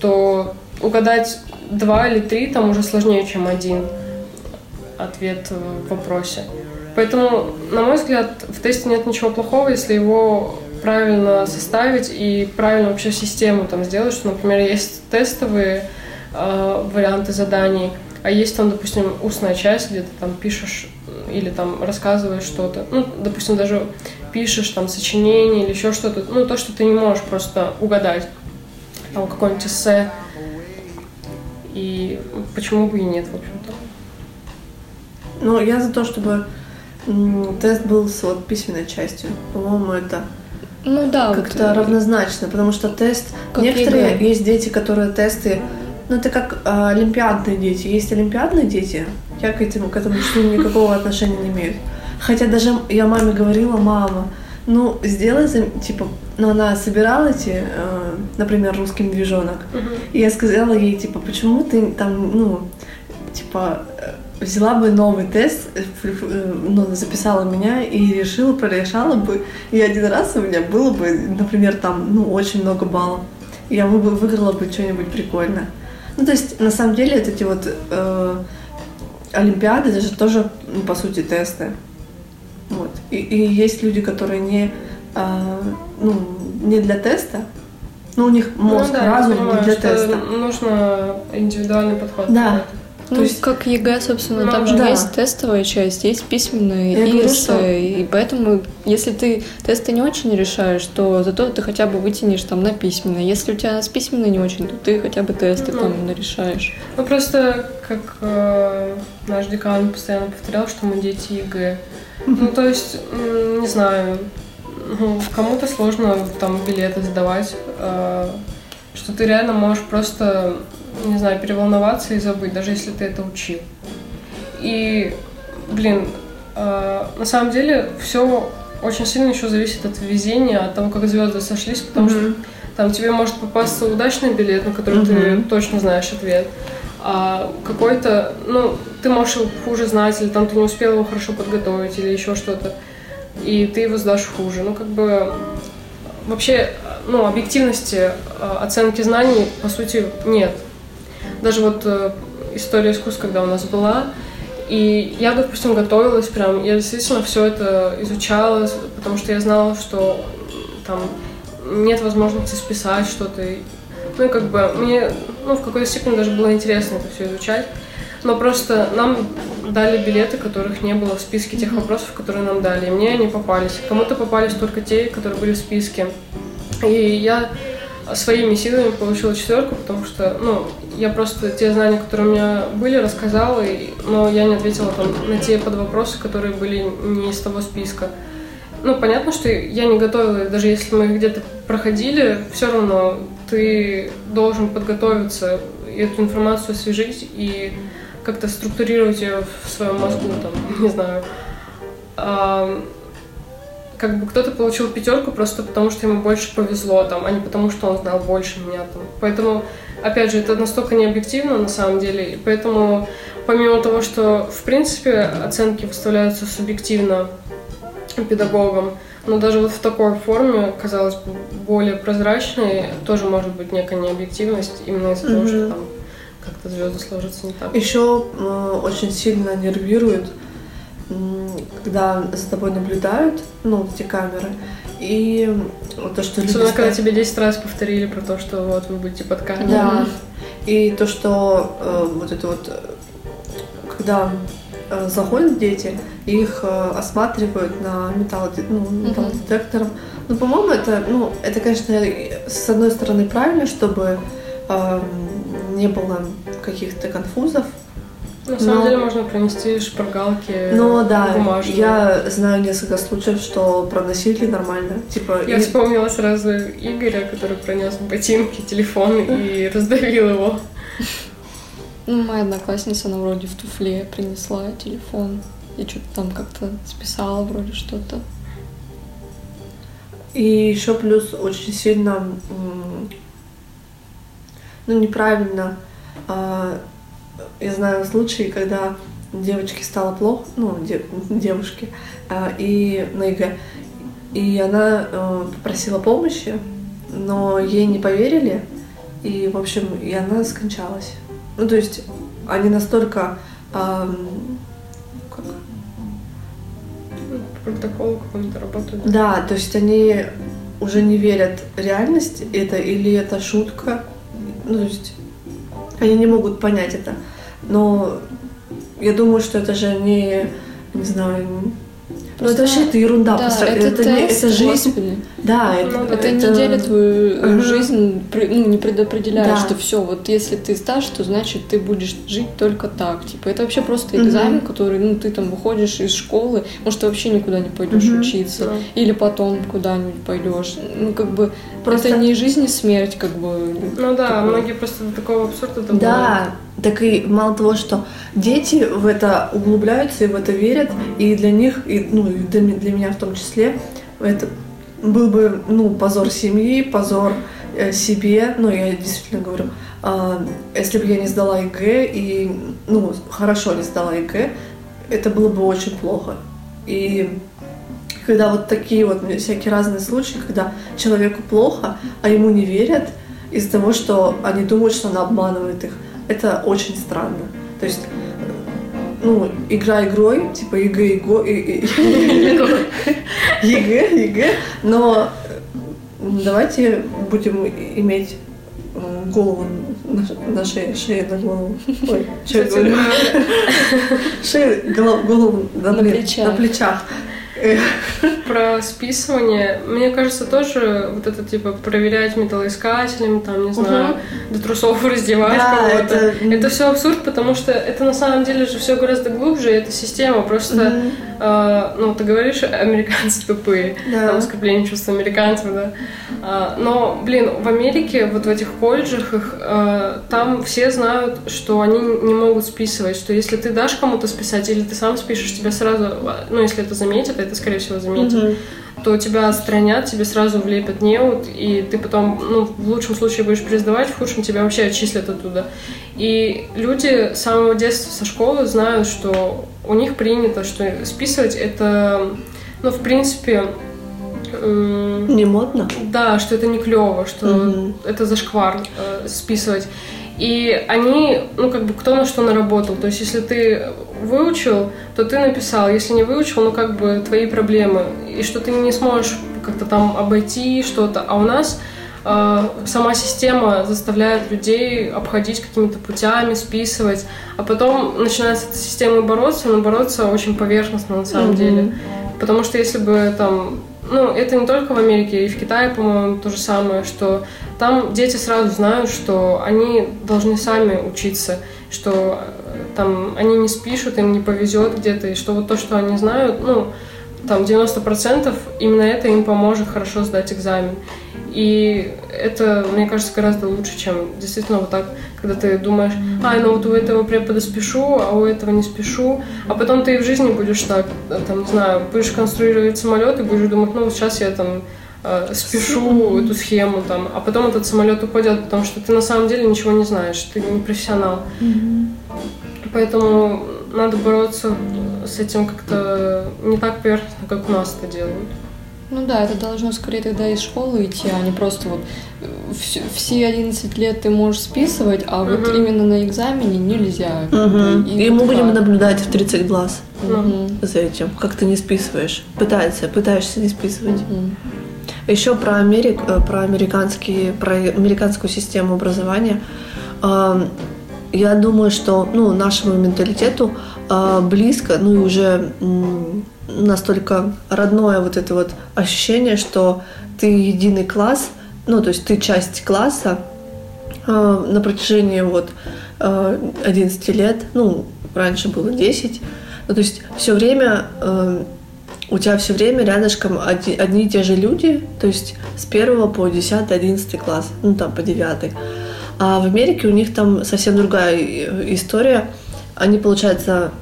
то угадать два или три там уже сложнее, чем один ответ в вопросе. Поэтому, на мой взгляд, в тесте нет ничего плохого, если его правильно составить и правильно вообще систему там сделать, что, например, есть тестовые э, варианты заданий, а есть там, допустим, устная часть, где ты там пишешь или там рассказываешь что-то, ну, допустим, даже пишешь там сочинение или еще что-то, ну, то, что ты не можешь просто угадать, там какое-нибудь эссе, и почему бы и нет, в общем-то. Ну, я за то, чтобы тест был с вот письменной частью. По-моему, это ну да, как-то вот, равнозначно, потому что тест. Как некоторые ЕГЭ. есть дети, которые тесты. Ну, это как а, олимпиадные дети. Есть олимпиадные дети, я к этому, к этому числу никакого отношения не имею. Хотя даже я маме говорила, мама, ну, сделай, типа, ну, она собирала эти, э, например, русский медвежонок. Uh-huh. И я сказала ей, типа, почему ты там, ну, типа, взяла бы новый тест, э, э, ну, записала меня и решила, прорешала бы. И один раз у меня было бы, например, там, ну, очень много баллов. Я бы выиграла бы что-нибудь прикольное. Ну, то есть, на самом деле, вот эти вот э, олимпиады, это же тоже, ну, по сути, тесты. Вот. И, и есть люди, которые не, э, ну, не для теста, ну, у них мозг, ну, да, разум понимаю, не для теста. Нужно индивидуальный подход. Да. Ну, То есть, как ЕГЭ, собственно, ну, там же да. есть тестовая часть, есть письменные Я и эссе, и поэтому, если ты тесты не очень решаешь, то зато ты хотя бы вытянешь там на письменное. Если у тебя с письменной не очень, то ты хотя бы тесты ну, там нарешаешь. Ну, просто, как э, наш декан постоянно повторял, что мы дети ЕГЭ. Ну, то есть, не знаю, ну, кому-то сложно там билеты сдавать, э, что ты реально можешь просто, не знаю, переволноваться и забыть, даже если ты это учил. И, блин, э, на самом деле все очень сильно еще зависит от везения, от того, как звезды сошлись, потому mm-hmm. что там тебе может попасться удачный билет, на который mm-hmm. ты точно знаешь ответ. А какой-то, ну, ты можешь его хуже знать, или там ты не успел его хорошо подготовить, или еще что-то, и ты его сдашь хуже. Ну, как бы вообще, ну, объективности а, оценки знаний, по сути, нет. Даже вот э, история искусств, когда у нас была, и я, допустим, готовилась прям, я действительно все это изучала, потому что я знала, что там нет возможности списать что-то. Ну и как бы мне, ну, в какой-то степени даже было интересно это все изучать. Но просто нам дали билеты, которых не было в списке тех вопросов, которые нам дали. И мне они попались. Кому-то попались только те, которые были в списке. И я своими силами получила четверку, потому что, ну, я просто те знания, которые у меня были, рассказала, и, но я не ответила там на те подвопросы, которые были не из того списка. Ну, понятно, что я не готовила, даже если мы где-то проходили, все равно ты должен подготовиться, эту информацию освежить и как-то структурировать ее в своем мозгу, там, *laughs* не знаю. А, как бы кто-то получил пятерку просто потому, что ему больше повезло, там, а не потому, что он знал больше меня. Там. Поэтому, опять же, это настолько не объективно на самом деле. И поэтому, помимо того, что, в принципе, оценки выставляются субъективно педагогом, но даже вот в такой форме, казалось бы, более прозрачной, тоже может быть некая необъективность именно из-за mm-hmm. того, что там как-то звезды сложатся не так. Еще э, очень сильно нервирует когда за тобой наблюдают, ну, эти камеры, и вот то, что Особенно, когда тебе 10 раз повторили про то, что вот вы будете под камерой. Да, и то, что э, вот это вот, когда э, заходят дети, их э, осматривают на металл, ну, металлодетектором. Ну, по-моему, это, ну, это, конечно, с одной стороны правильно, чтобы э, не было каких-то конфузов, на самом но... деле можно пронести шпаргалки Ну да, бумажные. я знаю несколько случаев, что проносили нормально. Типа, я и... вспомнила сразу Игоря, который пронес в ботинки телефон и раздавил его. Ну, моя одноклассница, она вроде в туфле принесла телефон и что-то там как-то списала вроде что-то. И еще плюс очень сильно, ну, неправильно а, я знаю случаи, когда девочке стало плохо, ну, де, девушке, а, и на ЕГЭ, и она э, попросила помощи, но ей не поверили, и, в общем, и она скончалась. Ну, то есть они настолько... Э, как? Протокол каком-то работают. Да, то есть они уже не верят реальность это или это шутка. Ну, то есть они не могут понять это. Но я думаю, что это же не, не знаю, ну это вообще это ерунда. Да, это, это, тест, не, это жизнь. Господи. Да, это, это, это неделя твою uh-huh. жизнь ну, не предопределяет, да. что все, вот если ты стаж, то значит ты будешь жить только так. Типа это вообще просто экзамен, uh-huh. который, ну, ты там выходишь из школы, может, ты вообще никуда не пойдешь uh-huh. учиться, yeah. или потом куда-нибудь пойдешь. Ну, как бы просто это не жизнь и смерть, как бы. Ну да, такое. многие просто до такого абсурда добавляют. Да, так и мало того, что дети в это углубляются и в это верят, и для них, и, ну, и для, для меня в том числе, это был бы, ну, позор семьи, позор э, себе, ну, я действительно говорю, э, если бы я не сдала ЕГЭ, и, ну, хорошо не сдала ЕГЭ, это было бы очень плохо. И когда вот такие вот всякие разные случаи, когда человеку плохо, а ему не верят из-за того, что они думают, что он обманывает их, это очень странно. То есть, ну, игра игрой, типа ЕГЭ, ЕГЭ, ЕГЭ, ЕГЭ, но давайте будем иметь голову на, шее, шею на голову. Ой, что я говорю? Шею, голову на, на, плечах. на плечах. Про списывание, мне кажется, тоже вот это, типа, проверять металлоискателем, там, не знаю, до трусов раздевать кого-то. Это, это все абсурд, потому что это на самом деле же все гораздо глубже, эта система просто... Э, ну, ты говоришь, американцы *laughs* тупые, Да. там оскорбление чувства американцев, да. А, но, блин, в Америке, вот в этих колледжах, их, э, там все знают, что они не могут списывать, что если ты дашь кому-то списать, или ты сам спишешь, тебя сразу, ну, если это заметят, это, скорее всего, заметят, Мгм. То тебя отстранят, тебе сразу влепят неуд, и ты потом, ну, в лучшем случае будешь пересдавать, в худшем тебя вообще отчислят оттуда. И люди с самого детства со школы знают, что у них принято, что списывать это, ну, в принципе, Не модно? да, что это не клево, что Мгм. это зашквар э, списывать. И они, ну, как бы, кто на что наработал. То есть, если ты выучил, то ты написал. Если не выучил, ну, как бы, твои проблемы. И что ты не сможешь как-то там обойти что-то. А у нас э, сама система заставляет людей обходить какими-то путями, списывать. А потом начинает с этой системой бороться, но бороться очень поверхностно на самом Мгм. деле. Потому что если бы там... Ну, это не только в Америке, и в Китае, по-моему, то же самое, что там дети сразу знают, что они должны сами учиться, что э, там они не спишут, им не повезет где-то, и что вот то, что они знают, ну, там 90% именно это им поможет хорошо сдать экзамен. И это, мне кажется, гораздо лучше, чем действительно вот так, когда ты думаешь, а, ну вот у этого препода спешу, а у этого не спешу, а потом ты и в жизни будешь так, э, там, не знаю, будешь конструировать самолет и будешь думать, ну, вот сейчас я там э, спешу эту схему там, а потом этот самолет упадет, потому что ты на самом деле ничего не знаешь, ты не профессионал. Поэтому надо бороться с этим как-то не так поверхностно, как у нас это делают. Ну да, это должно скорее тогда из школы идти, а не просто вот э, вс- все 11 лет ты можешь списывать, а вот Мгм. именно на экзамене нельзя. Мгм. бы, И мы вот будем наблюдать в 30 глаз Мгм. за этим, как ты не списываешь. Пытается, пытаешься не списывать. Мгм. Еще про Америк, э, про американские, про американскую систему образования. Я думаю, что ну, нашему менталитету э, близко, ну и уже настолько родное вот это вот ощущение, что ты единый класс, ну то есть ты часть класса э, на протяжении вот э, 11 лет, ну раньше было 10, ну то есть все время э, у тебя все время рядышком одни, одни и те же люди, то есть с первого по 10, 11 класс, ну там по 9. А в Америке у них там совсем другая э, история. Они, получается,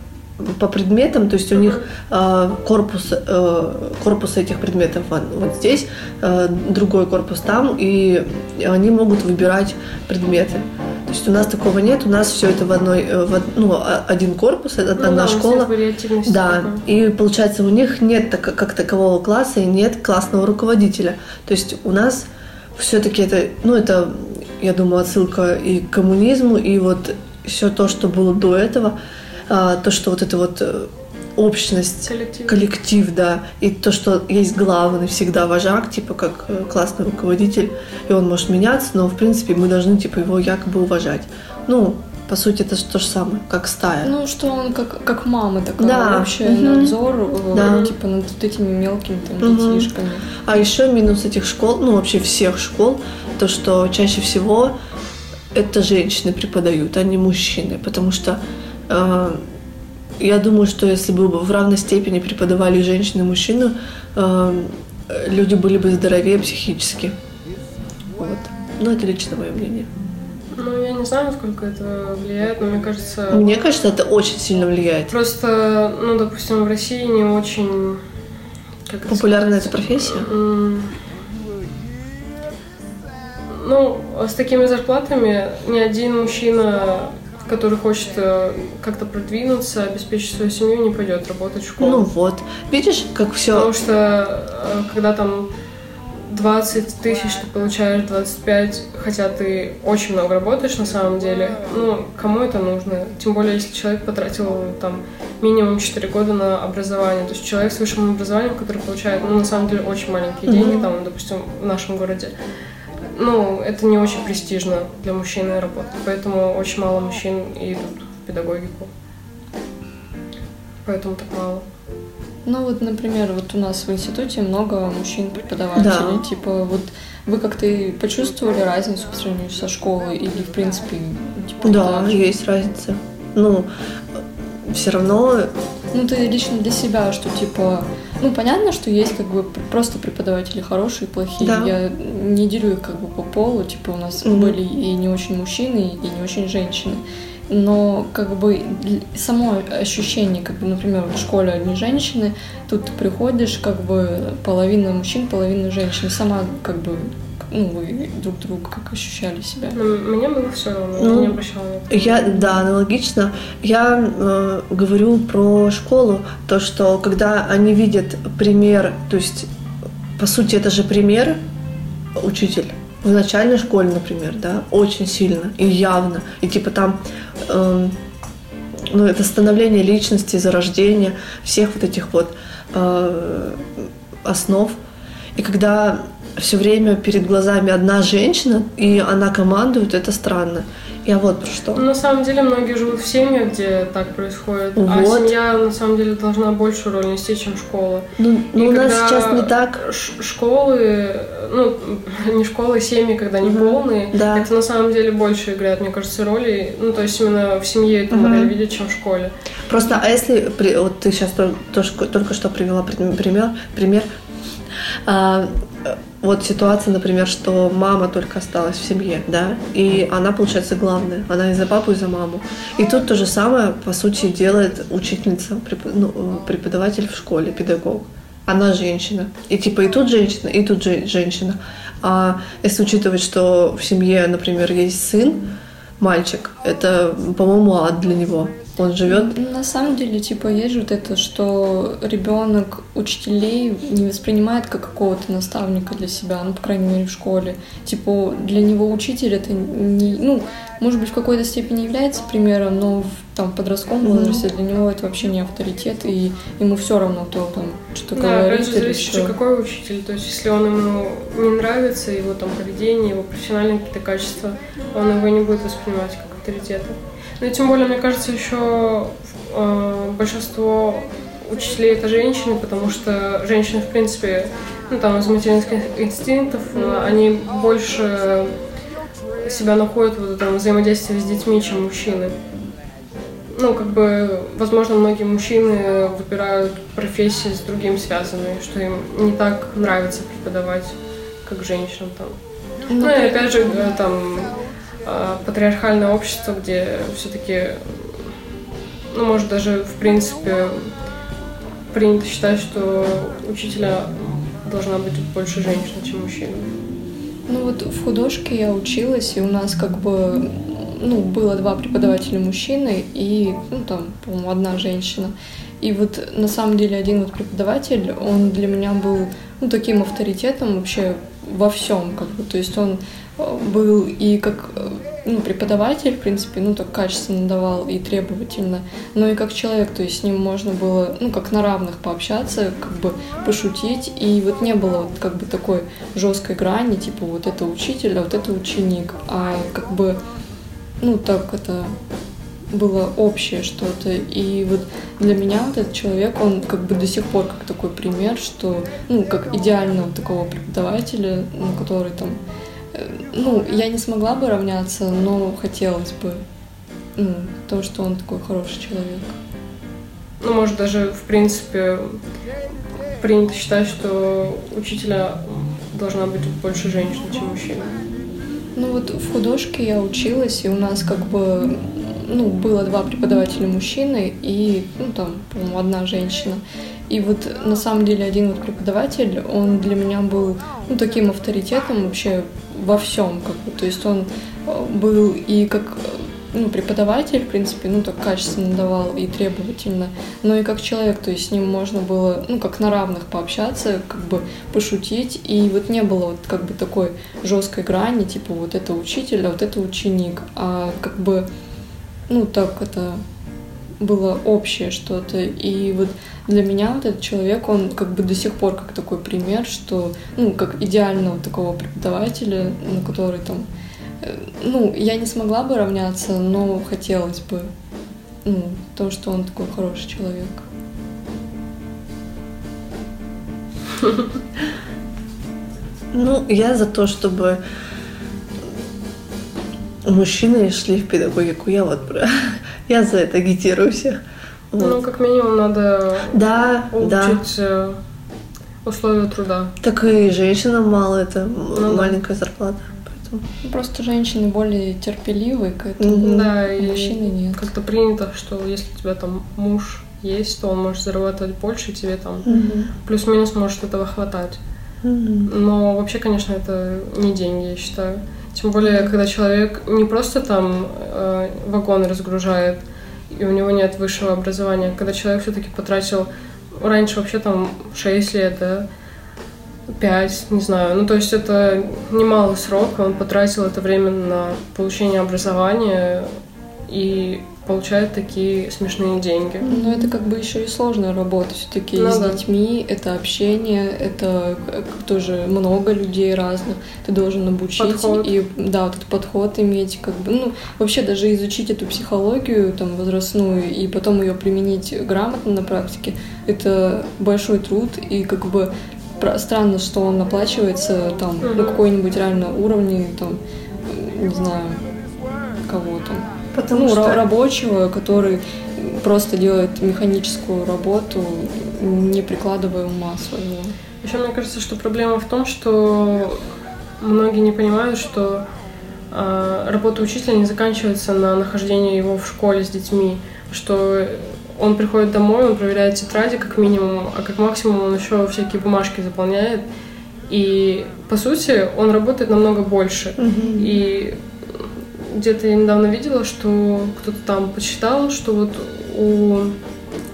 по предметам, то есть у них э, корпус, э, корпус этих предметов вот, здесь, э, другой корпус там, и они могут выбирать предметы. То есть у нас такого нет, у нас все это в одной, э, в ну, один корпус, это Ну одна да, у всех школа. Да, такая. и получается у них нет так- как такового класса и нет классного руководителя. То есть у нас все-таки это, ну это, я думаю, отсылка и к коммунизму, и вот все то, что было до этого, то, что вот это вот э, общность, Коллектив. коллектив, да, и то, что есть главный всегда вожак, типа как э, классный руководитель, и он может меняться, но в принципе мы должны типа его якобы уважать. Ну, по сути, это то же самое, как стая. Ну, что он как, как мама такая, Да. вообще Мгм. надзор, э, Да. типа над вот этими мелкими там Мгм. детишками. А еще минус этих школ, ну вообще всех школ, то, что чаще всего это женщины преподают, а не мужчины. Потому что я думаю, что если бы в равной степени преподавали женщины и мужчины, э, люди были бы здоровее психически. Вот. Ну, это лично мое мнение. Ну, я не знаю, насколько это влияет, но мне кажется... Мне кажется, это очень сильно влияет. Просто, ну, допустим, в России не очень... Как это Популярная эта сказать? профессия? Ну, с такими зарплатами ни один мужчина, который хочет э, как-то продвинуться, обеспечить свою семью, не пойдет работать в школу. Ну вот. Видишь, как все. Потому что э, когда там 20 тысяч ты получаешь 25, хотя ты очень много работаешь на самом деле, ну, кому это нужно? Тем более, если человек потратил там минимум 4 года на образование. То есть человек с высшим образованием, который получает, ну, на самом деле, очень маленькие деньги, там, допустим, в нашем городе, ну, это не очень престижно для мужчины работать. Поэтому очень мало мужчин идут в педагогику. Поэтому так мало. Ну вот, например, вот у нас в институте много мужчин-преподавателей. Да. Типа, вот вы как-то почувствовали разницу по сравнению со школой или, в принципе, типа, Да, же? есть разница. Ну, все равно ну, ты лично для себя, что, типа, ну, понятно, что есть, как бы, просто преподаватели хорошие и плохие. Да. Я не делю их, как бы, по полу. Типа, у нас Мгм. были и не очень мужчины, и не очень женщины. Но, как бы, само ощущение, как бы, например, в школе одни женщины, тут ты приходишь, как бы, половина мужчин, половина женщин. Сама, как бы, ну, вы друг друга как ощущали себя. Но мне было все равно, Ну, я не обращала. Я, да, аналогично. Я э, говорю про школу, то, что когда они видят пример, то есть, по сути, это же пример, учитель, в начальной школе, например, да, очень сильно и явно. И типа там, эм, ну, это становление личности, зарождение всех вот этих вот э, основ. И когда все время перед глазами одна женщина, и она командует, это странно. Я вот про что. На самом деле многие живут в семьях, где так происходит, а Вот. семья на самом деле должна большую роль нести, чем школа. Ну, ну, у нас сейчас не так. школы, ну, *laughs* не школы, семьи, когда не Мгм. полные, Да. это на самом деле больше играет, мне кажется, роли. Ну, то есть именно в семье эту Мгм. модель видят, чем в школе. Просто, а если, вот ты сейчас только что привела пример, пример а, вот ситуация, например, что мама только осталась в семье, да, и она, получается, главная, она и за папу, и за маму. И тут то же самое, по сути, делает учительница, ну, э, преподаватель в школе, педагог. Она женщина. И типа и тут женщина, и тут же женщина. А если учитывать, что в семье, например, есть сын, мальчик, это, по-моему, ад для него. Он живет На самом деле, типа, есть же вот это, что ребенок учителей не воспринимает как какого-то наставника для себя, ну, по крайней мере, в школе. Типа, для него учитель это не, ну, может быть, в какой-то степени является примером, но в там, подростковом возрасте для него это вообще не авторитет, и ему все равно, кто там что-то Да, говорит опять же, зависит, что. еще какой учитель. То есть, если он ему не нравится, его там поведение, его профессиональные какие-то качества, он его не будет воспринимать как авторитета. Ну и тем более, мне кажется, еще э, большинство учителей это женщины, потому что женщины, в принципе, ну там из материнских инстинктов, э, они больше себя находят в этом взаимодействии с детьми, чем мужчины. Ну, как бы, возможно, многие мужчины выбирают профессии с другим связанные, что им не так нравится преподавать, как женщинам там. Ну, и опять же, э, там, патриархальное общество, где все-таки, ну, может, даже, в принципе, принято считать, что учителя должна быть больше женщин, чем мужчин. Ну вот в художке я училась, и у нас как бы ну, было два преподавателя мужчины и, ну, там, по-моему, одна женщина. И вот на самом деле один вот преподаватель, он для меня был ну, таким авторитетом вообще во всем, как бы. То есть он э, был и как э, ну, преподаватель, в принципе, ну, так качественно давал и требовательно, но и как человек, то есть с ним можно было, ну, как на равных пообщаться, как бы пошутить, и вот не было вот как бы такой жесткой грани, типа вот это учитель, а вот это ученик, а как бы, ну, так это было общее что-то. И вот для меня вот этот человек, он как бы до сих пор как такой пример, что, ну, как идеального такого преподавателя, ну, который там, ну, я не смогла бы равняться, но хотелось бы, ну, то, что он такой хороший человек. Ну, может, даже, в принципе, принято считать, что учителя должна быть больше женщин, чем мужчин. Ну вот в художке я училась, и у нас как бы ну, было два преподавателя мужчины и, ну, там, по-моему, одна женщина. И вот на самом деле один вот преподаватель, он для меня был ну, таким авторитетом вообще во всем, как бы. То есть он э, был и как э, ну, преподаватель, в принципе, ну, так качественно давал и требовательно, но и как человек, то есть с ним можно было, ну, как на равных пообщаться, как бы пошутить, и вот не было вот как бы такой жесткой грани, типа вот это учитель, а вот это ученик, а как бы, ну, так это было общее что-то, и вот для меня вот этот человек, он как бы до сих пор как такой пример, что, ну, как идеального такого преподавателя, ну, который там э, ну, я не смогла бы равняться, но хотелось бы. Ну, то, что он такой хороший человек. Ну, я за то, чтобы мужчины шли в педагогику. Я вот про... *laughs* Я за это агитирую всех. Вот. Ну, как минимум, надо Да, да. улучшить э, условия труда. Так и женщинам мало, это Ну да. маленькая зарплата. Поэтому. Ну, Просто женщины более терпеливы к этому. Да, а и мужчины нет. как-то принято, что если у тебя там муж есть, то он может зарабатывать больше, и тебе там Мгм. плюс-минус может этого хватать. Мгм. Но вообще, конечно, это не деньги, я считаю. Тем более, когда человек не просто там э, вагоны разгружает, и у него нет высшего образования, когда человек все-таки потратил раньше вообще там 6 лет, да, 5, не знаю. Ну, то есть это немалый срок, он потратил это время на получение образования и получает такие смешные деньги. Но это как бы еще и сложная работа все-таки Ну с да. детьми, это общение, это э, тоже много людей разных. Ты должен обучить Подход. и да, вот этот подход иметь, как бы, ну, вообще даже изучить эту психологию там возрастную и потом ее применить грамотно на практике, это большой труд и как бы странно, что он оплачивается там на Мгм. какой-нибудь реально уровне, там, не знаю, кого там Потому ну, что ра- рабочего, который просто делает механическую работу, не прикладывая ума своего. Еще мне кажется, что проблема в том, что многие не понимают, что а, работа учителя не заканчивается на нахождении его в школе с детьми, что он приходит домой, он проверяет тетради как минимум, а как максимум он еще всякие бумажки заполняет. И по сути он работает намного больше. Мгм. И где-то я недавно видела, что кто-то там почитал, что вот у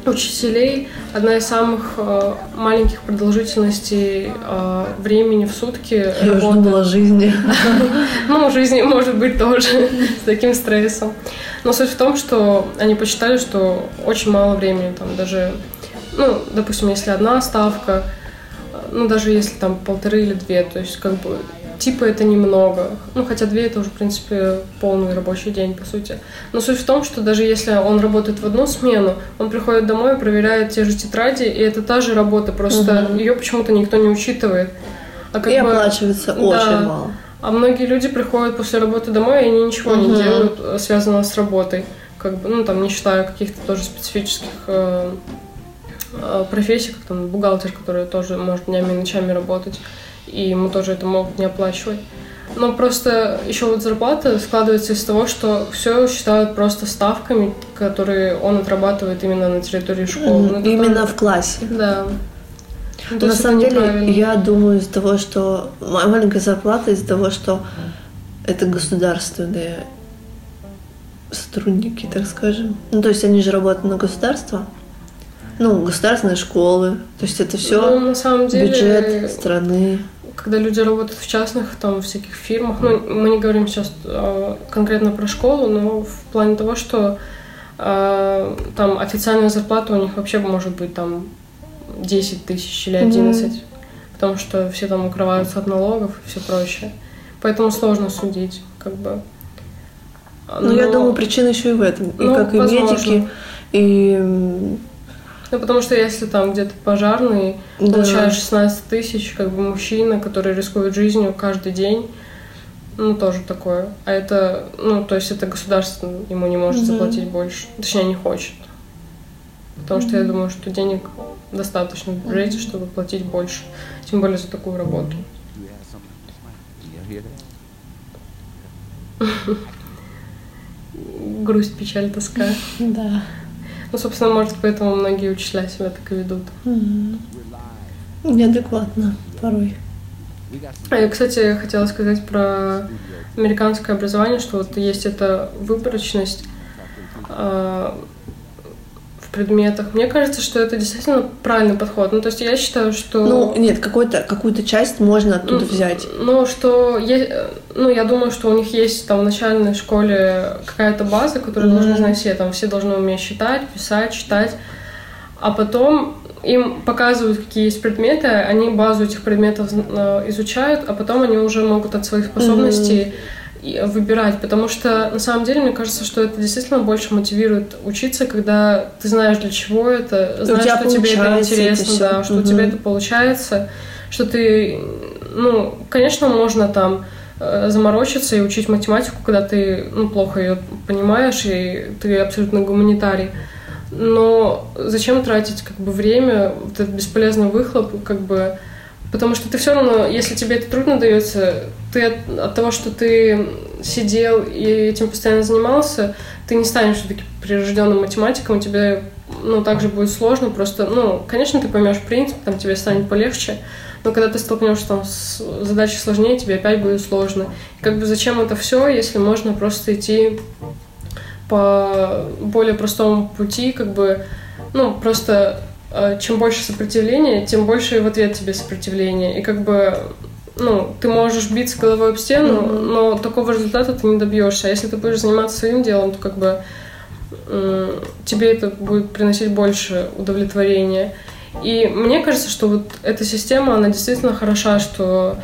учителей одна из самых э, маленьких продолжительностей э, времени в сутки я уже работы. думала о жизни. *laughs* Ну, жизни может быть тоже с таким стрессом. Но суть в том, что они посчитали, что очень мало времени, там даже, ну, допустим, если одна ставка, ну, даже если там полторы или две, то есть как бы типа это немного. Ну, хотя две это уже, в принципе, полный рабочий день, по сути. Но суть в том, что даже если он работает в одну смену, он приходит домой, проверяет те же тетради, и это та же работа, просто Мгм. ее почему-то никто не учитывает. А как И бы- оплачивается Да. очень мало. а многие люди приходят после работы домой, и они ничего не Мгм. делают, э, связанного с работой. Как бы, ну, там, не считая каких-то тоже специфических э, э, профессий, как там бухгалтер, который тоже может днями и ночами работать, и ему тоже это могут не оплачивать. Но просто еще вот зарплата складывается из того, что все считают просто ставками, которые он отрабатывает именно на территории школы. Мгм. Ну, Именно в классе. Да. Ну, На самом деле, я думаю из-за того, что ма- маленькая зарплата из-за того, что это государственные сотрудники, так скажем. Ну, то есть они же работают на государство. Ну, государственные школы. То есть это Ну, все на самом деле, бюджет страны. Когда люди работают в частных там всяких фирмах, ну мы не говорим сейчас э, конкретно про школу, но в плане того, что э, там официальная зарплата у них вообще может быть там 10 тысяч или 11, потому что все там укрываются от налогов и все прочее. Поэтому сложно судить, как бы. Ну, я Но- думаю, причина еще и в этом. И Ну, как и возможно. медики, и Ну, потому что если там где-то пожарный, Да. получаешь 16 тысяч, как бы мужчина, который рискует жизнью каждый день, ну, тоже такое. А это, ну, то есть это государство ему не может Мгм. заплатить больше. Точнее, не хочет. Потому что я думаю, что денег достаточно в бюджете, чтобы платить больше. Тем более за такую работу. *laughs* Грусть, печаль, тоска. Да. Ну, собственно, может, поэтому многие учителя себя так и ведут. М. Неадекватно порой. А я, кстати, хотела сказать про американское образование, что вот есть эта выборочность а, предметах. Мне кажется, что это действительно правильный подход. Ну, то есть я считаю, что... Ну, нет, какую-то часть можно оттуда Ну, взять. Ну, что есть, ну, я думаю, что у них есть там в начальной школе какая-то база, которую должны Мгм. знать все. Там все должны уметь считать, писать, читать. А потом им показывают, какие есть предметы, они базу этих предметов э, изучают, а потом они уже могут от своих способностей и выбирать, потому что на самом деле мне кажется, что это действительно больше мотивирует учиться, когда ты знаешь для чего это, знаешь, что тебе это это интересно, всё. да, что у Мгм. тебя это получается, что ты, ну, конечно, можно там э, заморочиться и учить математику, когда ты ну, плохо ее понимаешь, и ты абсолютно гуманитарий. но зачем тратить как бы время, вот этот бесполезный выхлоп, как бы, потому что ты все равно, если тебе это трудно дается, ты от, от того, что ты сидел и этим постоянно занимался, ты не станешь все-таки прирожденным математиком, тебе ну, также будет сложно, просто, ну, конечно, ты поймешь принцип, там тебе станет полегче, но когда ты столкнешься там с задачей сложнее, тебе опять будет сложно. И как бы зачем это все, если можно просто идти по более простому пути, как бы, ну, просто чем больше сопротивления, тем больше и в ответ тебе сопротивления. И как бы, ну, ты можешь биться головой об стену, mm-hmm. но такого результата ты не добьешься. А если ты будешь заниматься своим делом, то как бы тебе это будет приносить больше удовлетворения. И мне кажется, что вот эта система, она действительно хороша, что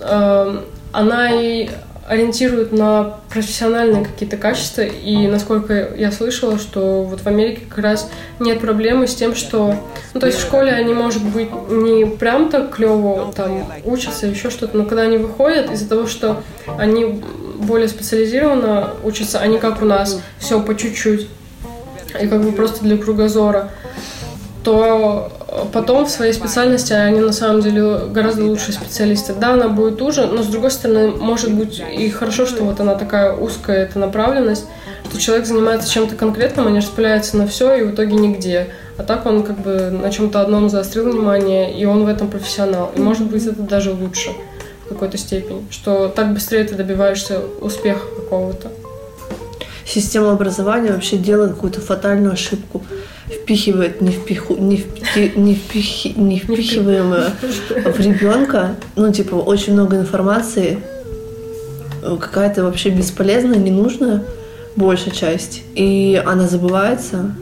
э, она и ориентирует на профессиональные какие-то качества. И насколько я слышала, что вот в Америке как раз нет проблемы с тем, что... Ну, то есть в школе они, может быть, не прям так клево там учатся, еще что-то, но когда они выходят, из-за того, что они более специализированно учатся, они как у нас, все по чуть-чуть, и как бы просто для кругозора, то потом в своей специальности они на самом деле гораздо лучшие специалисты. Да, она будет уже, но с другой стороны, может быть и хорошо, что вот она такая узкая, эта направленность, что человек занимается чем-то конкретным, а не распыляется на все и в итоге нигде. А так он как бы на чем-то одном заострил внимание, и он в этом профессионал. И может быть это даже лучше в какой-то степени, что так быстрее ты добиваешься успеха какого-то. Система образования вообще делает какую-то фатальную ошибку впихивает не, впиху, не, впи, не, впихи, не впихиваемое *laughs* в ребенка, ну, типа, очень много информации, какая-то вообще бесполезная, ненужная большая часть, и она забывается,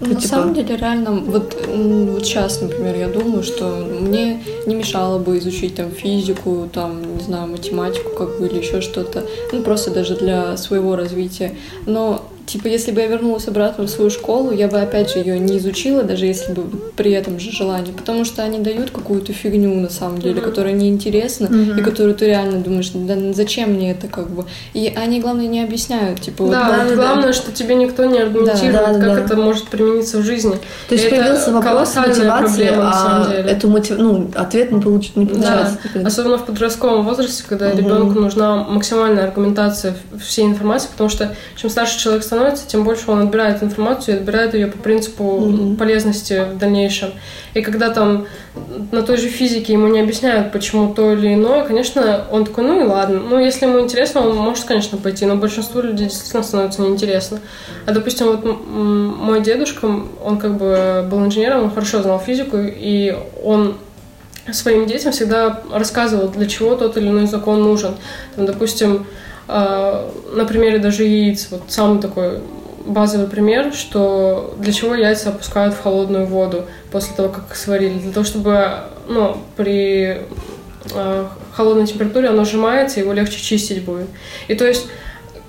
ну, на типа... самом деле, реально, вот, вот сейчас, например, я думаю, что мне не мешало бы изучить там физику, там, не знаю, математику, как бы, или еще что-то, ну, просто даже для своего развития. Но Типа, если бы я вернулась обратно в свою школу, я бы опять же ее не изучила, даже если бы при этом же желании, потому что они дают какую-то фигню на самом деле, mm-hmm. которая неинтересна mm-hmm. и которую ты реально думаешь, да зачем мне это как бы. И они, главное, не объясняют, типа. Да, вот, да, главное, да. что тебе никто не аргументирует, да, да, как да. это может примениться в жизни. То есть появился вопрос мотивации, проблема, а эту мотив... ну, ответ не, получ... не получается. Да. Особенно в подростковом возрасте, когда mm-hmm. ребенку нужна максимальная аргументация всей информации, потому что чем старше человек становится, становится, тем больше он отбирает информацию и отбирает ее по принципу mm-hmm. полезности в дальнейшем. И когда там на той же физике ему не объясняют, почему то или иное, конечно, он такой, ну и ладно. Ну, если ему интересно, он может, конечно, пойти, но большинству людей действительно становится неинтересно. А, допустим, вот мой дедушка, он как бы был инженером, он хорошо знал физику, и он своим детям всегда рассказывал, для чего тот или иной закон нужен. Там, допустим, на примере даже яиц, вот самый такой базовый пример, что для чего яйца опускают в холодную воду после того, как их сварили. Для того, чтобы ну, при э, холодной температуре оно сжимается, его легче чистить будет. И то есть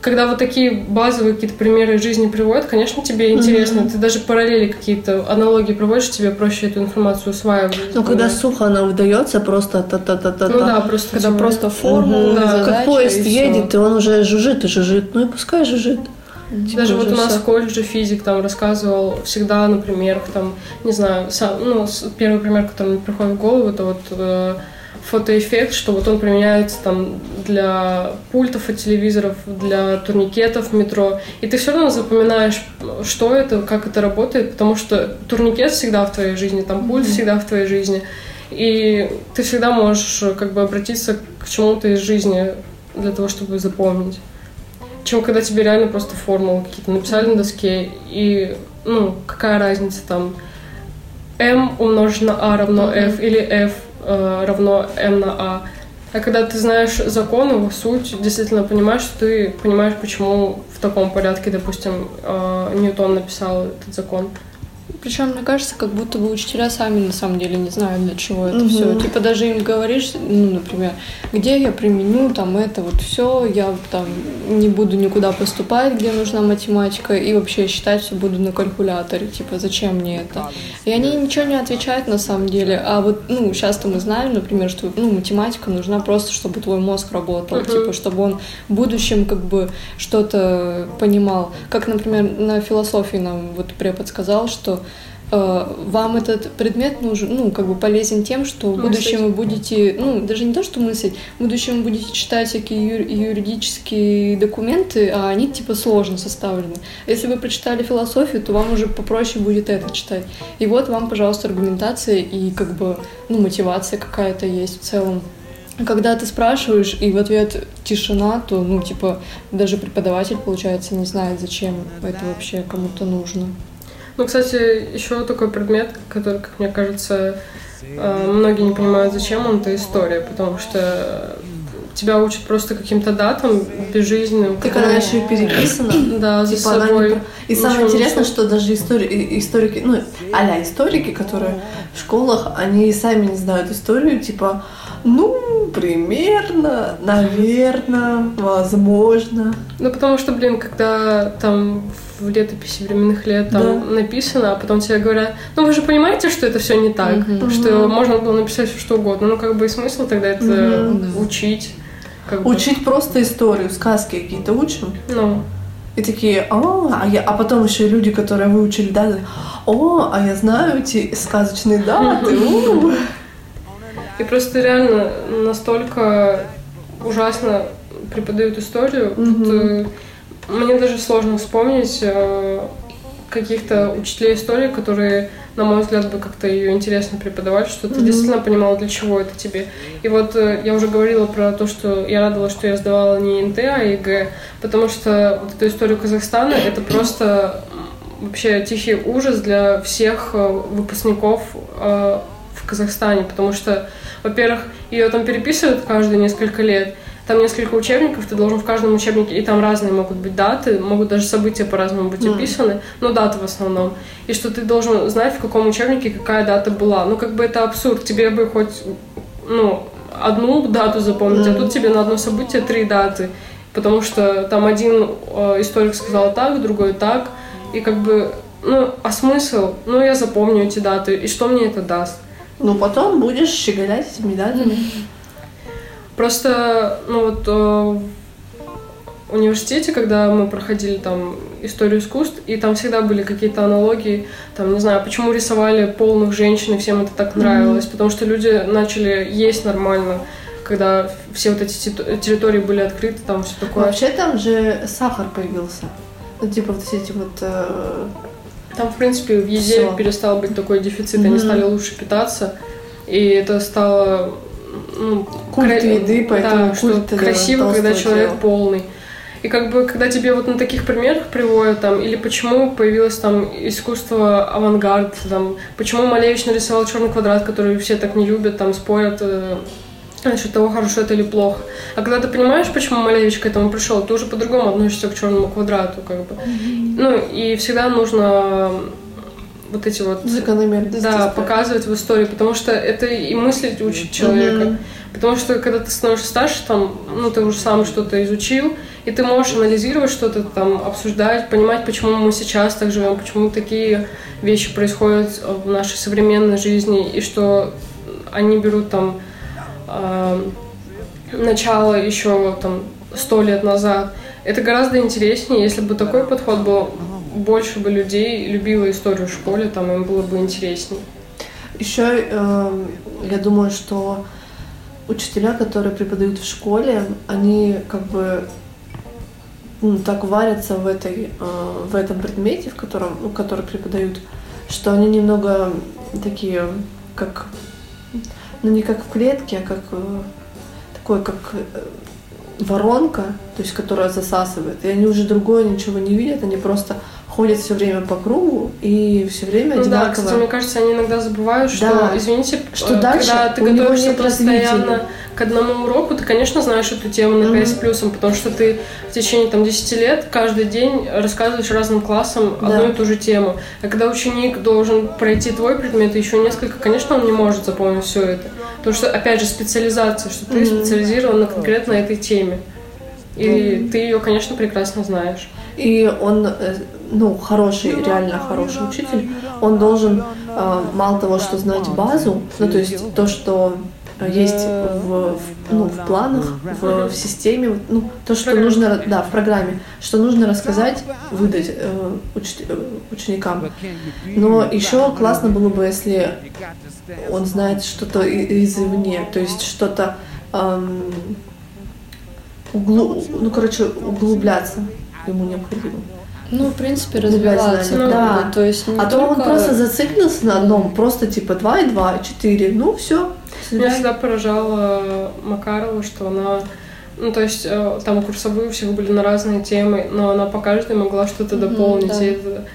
когда вот такие базовые какие-то примеры жизни приводят, конечно, тебе интересно. Mm-hmm. Ты даже параллели какие-то, аналогии проводишь, тебе проще эту информацию усваивать. Ну, когда сухо она выдается, просто та-та-та-та. Ну да, просто когда типа... просто формула, mm-hmm. да. Как поезд и едет, все. и он уже жужжит и жужжит. Ну и пускай жужжит. Типа Даже вот у нас все. в колледже физик там рассказывал всегда на примерах, там, не знаю, сам, ну, первый пример, который мне приходит в голову, это вот э, фотоэффект, что вот он применяется там для пультов от телевизоров, для турникетов в метро. И ты все равно запоминаешь, что это, как это работает, потому что турникет всегда в твоей жизни, там пульт mm-hmm. всегда в твоей жизни. И ты всегда можешь как бы обратиться к чему-то из жизни для того, чтобы запомнить. Чем когда тебе реально просто формулы какие-то написали на доске, и, ну, какая разница там, m умножить на a равно f или f Э, равно m на a. А когда ты знаешь закон, его суть, действительно понимаешь, что ты понимаешь, почему в таком порядке, допустим, э, Ньютон написал этот закон. Причем, мне кажется, как будто бы учителя сами на самом деле не знают, для чего это Мгм. все. Типа даже им говоришь, ну, например, где я применю там это вот все, я там не буду никуда поступать, где нужна математика, и вообще считать все буду на калькуляторе. Типа, зачем мне это? И они ничего не отвечают на самом деле. А вот, ну, часто мы знаем, например, что ну, математика нужна просто, чтобы твой мозг работал, Мгм. типа, чтобы он в будущем как бы что-то понимал. Как, например, на философии нам вот препод сказал, что вам этот предмет нужен, ну, как бы полезен тем, что в будущем вы будете, ну, даже не то, что мыслить, в будущем вы будете читать всякие юридические документы, а они, типа, сложно составлены. Если вы прочитали философию, то вам уже попроще будет это читать. И вот вам, пожалуйста, аргументация и, как бы, ну, мотивация какая-то есть в целом. Когда ты спрашиваешь, и в ответ тишина, то, ну, типа, даже преподаватель, получается, не знает, зачем это вообще кому-то нужно. Ну, кстати, еще такой предмет, который, как мне кажется, э, многие не понимают, зачем он, это история, потому что тебя учат просто каким-то датам безжизненным. Так она еще и переписана. *clears throat* Да, за Типа не собой. про- И самое не интересное, слышно. что даже истори... историки, ну, а историки, которые в школах, они сами не знают историю, типа, ну, примерно, наверное, возможно. Ну, потому что, блин, когда там в летописи временных лет там написано, а потом тебе говорят, ну вы же понимаете, что это все не так, Мгм. что можно было написать все что угодно. Ну, как бы и смысл тогда это. Да. учить. Как бы. Учить просто историю, сказки какие-то учим. Ну, И такие, о, а, я... а потом еще и люди, которые выучили даты, о, а я знаю эти сказочные даты. *laughs* у». и просто реально настолько ужасно преподают историю. Тут, э, мне даже сложно вспомнить э, каких-то учителей истории, которые, на мой взгляд, бы как-то ее интересно преподавали, что ты Мгм. действительно понимала, для чего это тебе. И вот э, я уже говорила про то, что я радовалась, что я сдавала не ЕНТ, а ЕГЭ, потому что вот эту историю Казахстана это просто вообще тихий ужас для всех выпускников в Казахстане, потому что, во-первых, ее там переписывают каждые несколько лет, там несколько учебников, ты должен в каждом учебнике, и там разные могут быть даты, могут даже события по-разному быть описаны, но даты в основном. И что ты должен знать, в каком учебнике какая дата была. Ну, как бы это абсурд. Тебе бы хоть, ну, одну дату запомнить, а Мгм. тут тебе на одно событие три даты. Потому что там один э, историк сказал так, другой так. И как бы, ну, а смысл? Ну, я запомню эти даты. И что мне это даст? Ну, потом будешь щеголять этими датами. Просто, ну вот э, в университете, когда мы проходили там историю искусств, и там всегда были какие-то аналогии, там, не знаю, почему рисовали полных женщин, и всем это так нравилось, потому что люди начали есть нормально, когда все вот эти территории были открыты, там все такое. Вообще там же сахар появился. Ну, типа вот эти вот... э, Там, в принципе, в еде Всё. перестал быть такой дефицит, они Мгм. стали лучше питаться, и это стало ну, Культ кра- еды, поэтому да, что культ, да, красиво, когда человек тела. полный. И как бы, когда тебе вот на таких примерах приводят, там, или почему появилось там искусство авангард, там, почему Малевич нарисовал черный квадрат, который все так не любят, там, спорят э, насчет того, хорошо это или плохо. А когда ты понимаешь, почему Малевич к этому пришел, ты уже по-другому относишься к черному квадрату, как бы. Ну, и всегда нужно вот эти вот Закономерности. да, показывать в истории, потому что это и мыслить учит человека. Мгм. Потому что когда ты становишься старше, там, ну, ты уже сам что-то изучил, и ты можешь анализировать что-то там, обсуждать, понимать, почему мы сейчас так живем, почему такие вещи происходят в нашей современной жизни, и что они берут там а, начало еще там сто лет назад. Это гораздо интереснее, если бы такой подход был, больше бы людей любило историю в школе, там им было бы интереснее. Еще эм, я думаю, что учителя, которые преподают в школе, они как бы ну, так варятся в этой э, в этом предмете, в котором, ну, который преподают, что они немного такие, как ну не как в клетке, а как э, такой, как э, воронка, то есть которая засасывает, и они уже другое ничего не видят, они просто ходят все время по кругу и все время Ну да, одинаково. кстати, мне кажется, они иногда забывают, что, Да. извините, Что э, дальше когда ты у него готовишься постоянно развития. к одному уроку ты, конечно, знаешь эту тему на 5 с плюсом, потому что ты в течение там 10 лет каждый день рассказываешь разным классам Да. одну и ту же тему. А когда ученик должен пройти твой предмет и еще несколько, конечно, он не может запомнить все это. Потому что, опять же, специализация, что ты специализирован на конкретно этой теме. И ты ее, конечно, прекрасно знаешь. И он, э, ну, хороший, реально хороший учитель, он должен э, мало того, что знать базу, ну, то есть то, что э, есть в, в- ну, в планах, в, в системе, ну, то, что Программе. нужно, да, в программе, что нужно рассказать, выдать э, уч- э, ученикам. Но еще классно было бы, если он знает что-то извне, то есть что-то эм, углу- ну, короче, углубляться ему необходимо. Ну, в принципе, развиваться. знания. как Да. То есть не А то он просто зациклился на одном, просто типа 2 и 2, 4, ну все. Меня всегда поражала Макарова, что она... Ну, то есть, э, там курсовые у всех были на разные темы, но она по каждой могла что-то дополнить, да. и это,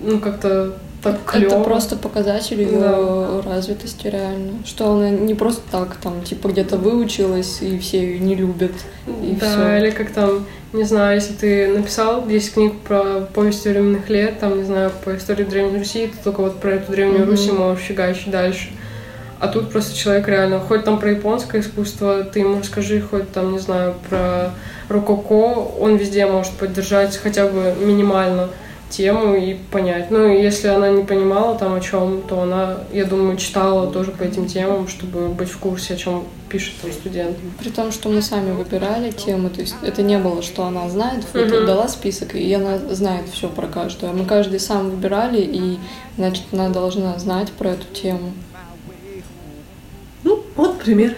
ну, как-то так клево. Это просто показатель ее Да. развитости реально. Что она не просто так там, типа, где-то выучилась, и все ее не любят. И да, всё. или как там, не знаю, если ты написал 10 книг про повести временных лет, там, не знаю, по истории Древней Руси, ты только вот про эту Древнюю Мгм. Русь можешь фигачить дальше. А тут просто человек реально, хоть там про японское искусство, ты ему расскажи, хоть там, не знаю, про рококо, он везде может поддержать хотя бы минимально тему и понять. Ну, и если она не понимала там о чем, то она, я думаю, читала тоже по этим темам, чтобы быть в курсе, о чем пишет там студент. При том, что мы сами выбирали темы, то есть это не было, что она знает, вот Мгм. дала список, и она знает все про каждую. А мы каждый сам выбирали, и, значит, она должна знать про эту тему. Вот пример.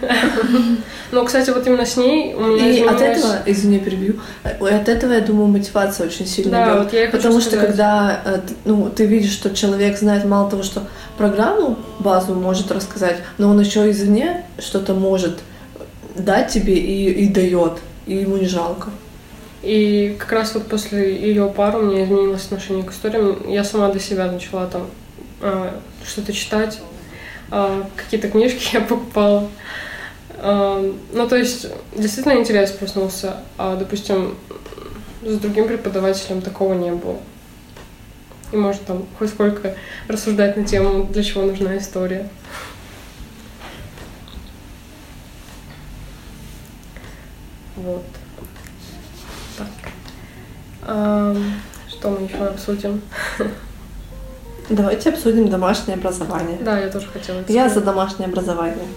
*laughs* Но, кстати, вот именно с ней у меня И от этого, извини, перебью, э, от этого, я думаю, мотивация очень сильно Да, идет. вот я Потому что сказать. когда э, ну, ты видишь, что человек знает мало того, что программу, базу может рассказать, но он еще извне что-то может дать тебе и, и дает, и ему не жалко. И как раз вот после ее пары у меня изменилось отношение к историям. Я сама для себя начала там э, что-то читать, какие-то книжки *laughs* я покупала. Э, ну, то есть, действительно интерес проснулся. А, допустим, с другим преподавателем такого не было. И может там хоть сколько рассуждать на тему, для чего нужна история. Вот. Так. Ам, что мы еще обсудим? *laughs* Давайте обсудим домашнее образование. Да, я тоже хотела. это Я за сказать. домашнее образование.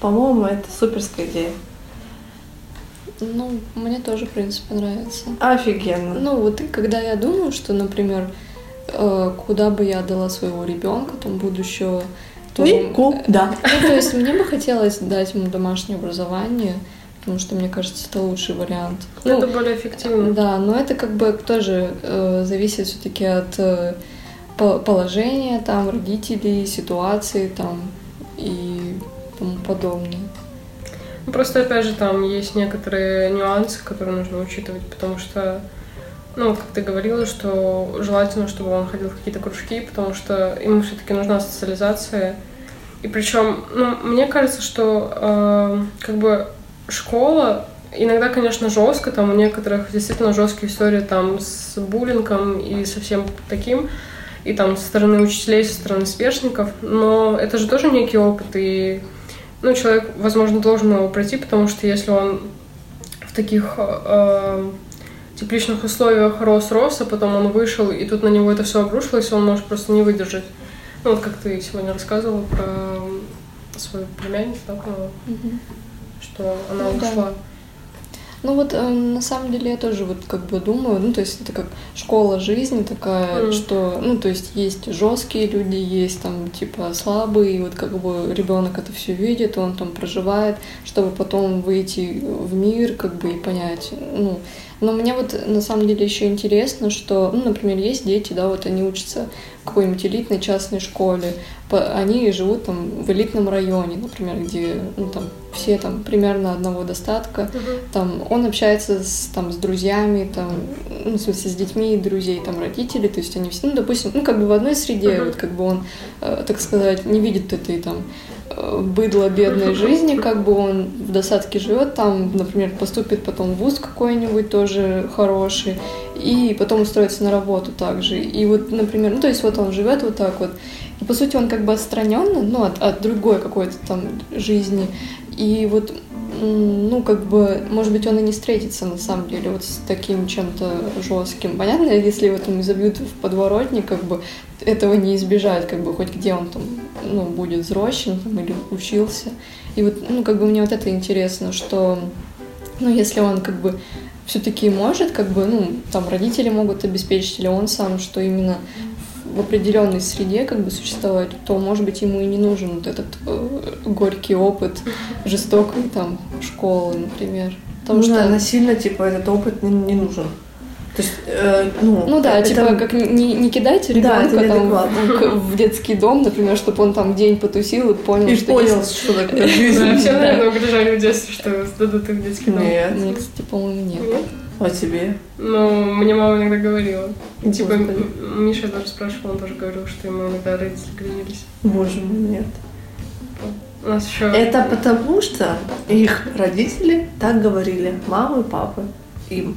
По-моему, это суперская идея. Ну, мне тоже, в принципе, нравится. Офигенно. Ну, вот и когда я думаю, что, например, э, куда бы я дала своего ребенка, там, будущего, то... Никуда. Ну, то есть мне бы хотелось дать ему домашнее образование, потому что, мне кажется, это лучший вариант. Ну, Ну, это более эффективно. Да, но это как бы тоже э, зависит все-таки от по- положения там родителей, ситуации там и тому подобное. Ну, Просто, опять же, там есть некоторые нюансы, которые нужно учитывать, потому что, ну, как ты говорила, что желательно, чтобы он ходил в какие-то кружки, потому что ему все-таки нужна социализация. И причем, ну, мне кажется, что э, как бы школа иногда, конечно, жестко, там у некоторых действительно жесткие истории там с буллингом и со всем таким, и там со стороны учителей, со стороны сверстников, но это же тоже некий опыт, и ну, человек, возможно, должен его пройти, потому что если он в таких э, тепличных условиях рос-рос, а потом он вышел, и тут на него это все обрушилось, он может просто не выдержать. Ну, вот как ты сегодня рассказывала про свою племянницу, да, по-моему, что она Ну да. Ну вот э, на самом деле я тоже вот как бы думаю, ну то есть это как школа жизни такая, Мгм. что, ну то есть есть жесткие люди, есть там типа слабые, и вот как бы ребенок это все видит, он там проживает, чтобы потом выйти в мир как бы и понять, ну. Но мне вот на самом деле еще интересно, что, ну, например, есть дети, да, вот они учатся в какой-нибудь элитной частной школе, они живут там в элитном районе, например, где, ну, там все там примерно одного достатка, там он общается с, там, с друзьями, там, ну, в смысле, с детьми друзей, там, родителей, то есть они все, ну, допустим, ну, как бы в одной среде, Мгм. вот, как бы он, э, так сказать, не видит этой, там, быдло бедной жизни, как бы он в досадке живет, там, например, поступит потом в вуз какой-нибудь тоже хороший, и потом устроится на работу также. И вот, например, ну то есть вот он живет вот так вот, и по сути он как бы отстраненно, ну от, от другой какой-то там жизни, и вот ну, как бы, может быть, он и не встретится на самом деле вот с таким чем-то жестким. Понятно, если его там забьют в подворотник, как бы этого не избежать, как бы хоть где он там, ну, будет взросшен там, или учился. И вот, ну, как бы мне вот это интересно, что, ну, если он как бы все-таки может, как бы, ну, там родители могут обеспечить, или он сам, что именно в определенной среде как бы существовать, то, может быть, ему и не нужен вот этот э, горький опыт жестокой там школы, например. Потому ну, что насильно, типа, этот опыт не, не нужен. То есть, э, ну, ну да, это... типа как не, не кидайте ребенка да, там *laughs* в детский дом, например, чтобы он там день потусил и понял, и что понял, есть... что такое *laughs* жизнь. Все, наверное, угрожали в детстве, что сдадут их в детский дом. Нет. Мне, кстати, по-моему, нет. А тебе? Ну, мне мама иногда говорила. И, типа, Миша даже спрашивал, он тоже говорил, что ему иногда родители грозились. Боже мой, нет. У нас еще... Это потому, что их родители так говорили, мамы, папы, им.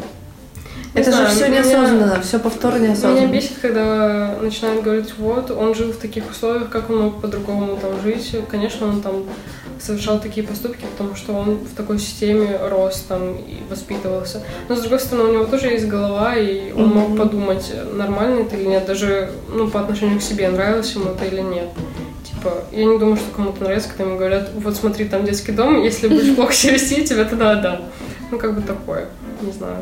Не это знаю, же все неосознанно, меня, все повторно неосознанно. Меня бесит, когда начинают говорить, вот, он жил в таких условиях, как он мог по-другому там жить. Конечно, он там совершал такие поступки, потому что он в такой системе рос там и воспитывался. Но, с другой стороны, у него тоже есть голова, и он mm-hmm. мог подумать, нормально это или нет, даже ну, по отношению к себе, нравилось ему это или нет. Типа, я не думаю, что кому-то нравится, когда ему говорят, вот смотри, там детский дом, если будешь плохо себя вести, тебя туда отдам. Ну, как бы такое, не знаю.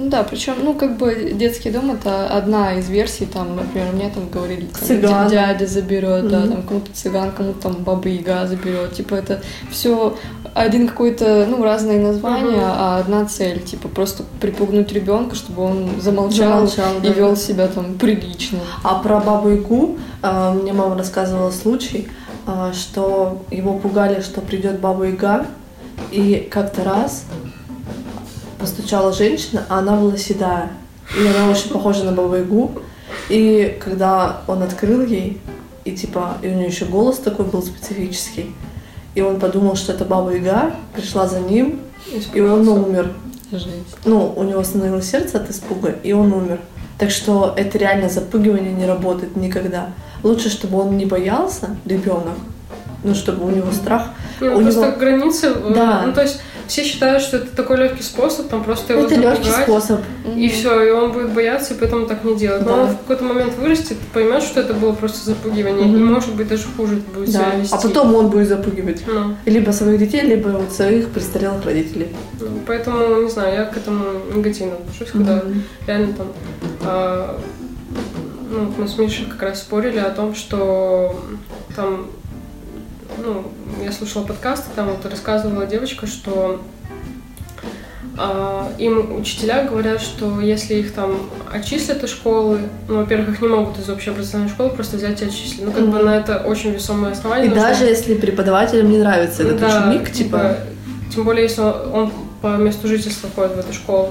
Ну да, причем, ну, как бы детский дом это одна из версий, там, например, мне там говорили, там, цыган. дядя заберет, mm-hmm. да, там кому-то цыган, кому-то там баба Яга заберет. Типа это все один какой-то, ну, разные названия, mm-hmm. а одна цель, типа просто припугнуть ребенка, чтобы он замолчал, замолчал и да. вел себя там прилично. А про бабу Ягу э, мне мама рассказывала случай, э, что его пугали, что придет баба Яга, и как-то раз постучала женщина, а она была седая. И она очень похожа на Бабу Ягу. И когда он открыл ей, и типа, и у нее еще голос такой был специфический, и он подумал, что это Баба Яга, пришла за ним, и он умер. Жесть. Ну, у него остановилось сердце от испуга, и он умер. Так что это реально запугивание не работает никогда. Лучше, чтобы он не боялся, ребенок, ну, чтобы у него страх. Ну, у просто него... границы. Э, да. Ну, то есть все считают, что это такой легкий способ, там просто его Это легкий способ. И все, и он будет бояться, и поэтому так не делать. Но да. он в какой-то момент вырастет, поймет, что это было просто запугивание, mm-hmm. и может быть даже хуже будет да. себя вести. А потом он будет запугивать. Ну. Либо своих детей, либо вот своих престарелых родителей. Ну, поэтому, не знаю, я к этому негативно отношусь, когда реально там а, ну, мы с Мишей как раз спорили о том, что там ну, я слушала подкасты, там вот рассказывала девочка, что а, им учителя говорят, что если их там отчислят из школы, ну, во-первых, их не могут из общеобразовательной школы просто взять и отчислить. Ну, как mm-hmm. бы на это очень весомое основание. И нужно... даже если преподавателям не нравится этот да, ученик, типа... типа... Тем более, если он, он по месту жительства ходит в эту школу.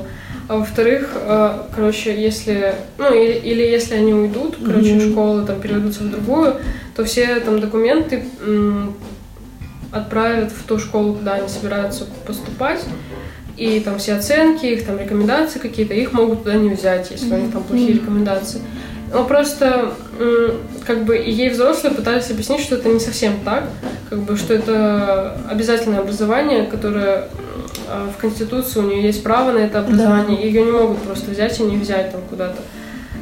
А во-вторых, а, короче, если, ну, или, или если они уйдут, короче, mm-hmm. школы там переведутся в другую, то все там документы м, отправят в ту школу, куда они собираются поступать, и там все оценки, их там рекомендации какие-то, их могут туда не взять, если mm-hmm. у них там плохие рекомендации. Но просто как бы и ей взрослые пытались объяснить, что это не совсем так, как бы что это обязательное образование, которое в Конституции у нее есть право на это образование, да. ее не могут просто взять и не взять там куда-то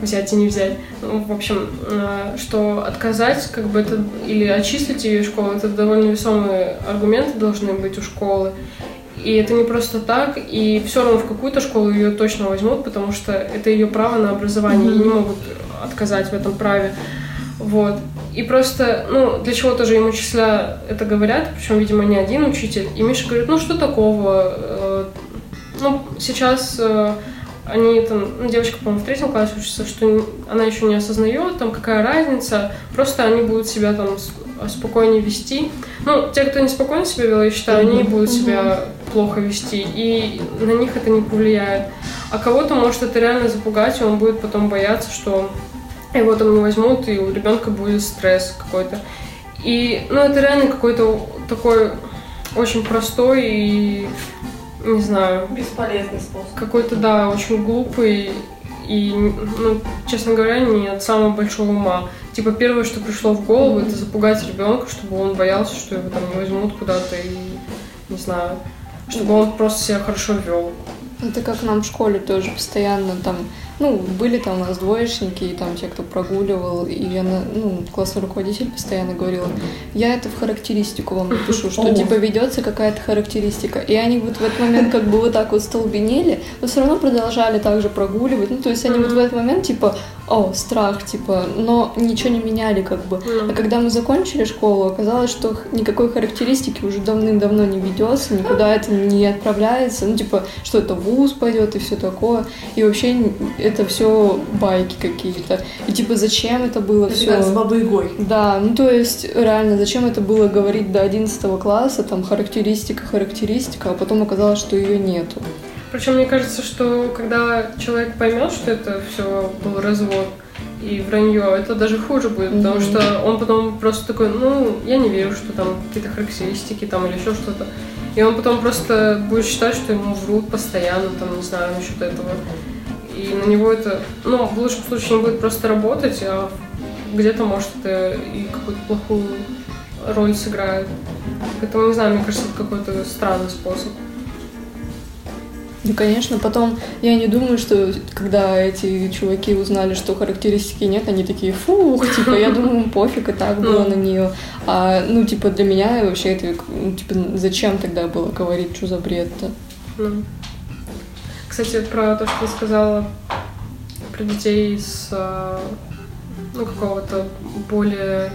взять и не взять. Ну, в общем, а, что отказать, как бы это, или отчислить ее из школы, это довольно весомые аргументы должны быть у школы. И это не просто так, и все равно в какую-то школу ее точно возьмут, потому что это ее право на образование, mm-hmm. и не могут отказать в этом праве. Вот. И просто, ну, для чего тоже им учителя это говорят, причем, видимо, не один учитель. И Миша говорит, ну, что такого? Э, ну, сейчас э, они там, ну, девочка, по-моему, в третьем классе учится, что она еще не осознает, там, какая разница, просто они будут себя там спокойнее вести. Ну, те, кто неспокойно себя вел, я считаю, они будут себя плохо вести, и на них это не повлияет. А кого-то может это реально запугать, и он будет потом бояться, что его там не возьмут, и у ребенка будет стресс какой-то. И, ну, это реально какой-то такой очень простой и, не знаю... Бесполезный способ. Какой-то, да, очень глупый и, ну, честно говоря, не от самого большого ума. Типа, первое, что пришло в голову, это запугать ребенка, чтобы он боялся, что его там не возьмут куда-то и, не знаю, чтобы он просто себя хорошо вел. Это как нам в школе тоже постоянно там ну, были там у нас двоечники, и там те, кто прогуливал, и она, ну, классный руководитель постоянно говорила, я это в характеристику вам напишу, что типа ведется какая-то характеристика. И они вот в этот момент как бы вот так вот столбенели, но все равно продолжали также прогуливать. Ну, то есть они вот в этот момент типа, о, страх, типа, но ничего не меняли как бы. А когда мы закончили школу, оказалось, что никакой характеристики уже давным-давно не ведется, никуда это не отправляется. Ну, типа, что это вуз пойдет и все такое. И вообще это все байки какие-то. И типа зачем это было все? Как с бабой Гой. Да, ну то есть реально зачем это было говорить до 11 класса, там характеристика, характеристика, а потом оказалось, что ее нету. Причем мне кажется, что когда человек поймет, что это все был развод и вранье, это даже хуже будет, mm-hmm. потому что он потом просто такой, ну, я не верю, что там какие-то характеристики там или еще что-то. И он потом просто будет считать, что ему врут постоянно, там, не знаю, насчет этого и на него это, ну, в лучшем случае не будет просто работать, а где-то, может, это и какую-то плохую роль сыграет. Поэтому, не знаю, мне кажется, это какой-то странный способ. Ну, конечно, потом я не думаю, что когда эти чуваки узнали, что характеристики нет, они такие, фух, типа, я думаю, пофиг, и так было ну. на нее. А, ну, типа, для меня вообще это, ну, типа, зачем тогда было говорить, что за бред-то? Кстати, про то, что ты сказала про детей с э, ну, какого-то более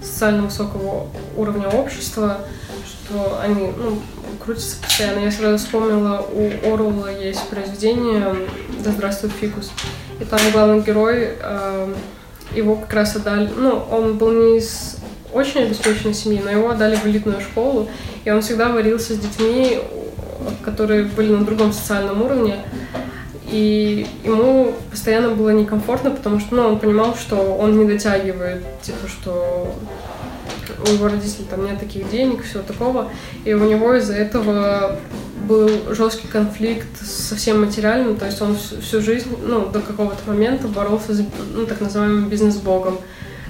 социально высокого уровня общества, что они ну, крутятся постоянно. Я сразу вспомнила, у Оруэлла есть произведение «Да здравствует фикус». И там главный герой, э, его как раз отдали... Ну, он был не из очень обеспеченной семьи, но его отдали в элитную школу, и он всегда варился с детьми которые были на другом социальном уровне. И ему постоянно было некомфортно, потому что ну, он понимал, что он не дотягивает, типа, что у его родителей там нет таких денег, всего такого. И у него из-за этого был жесткий конфликт со всем материальным, то есть он всю жизнь, ну, до какого-то момента боролся с, ну, так называемым бизнес-богом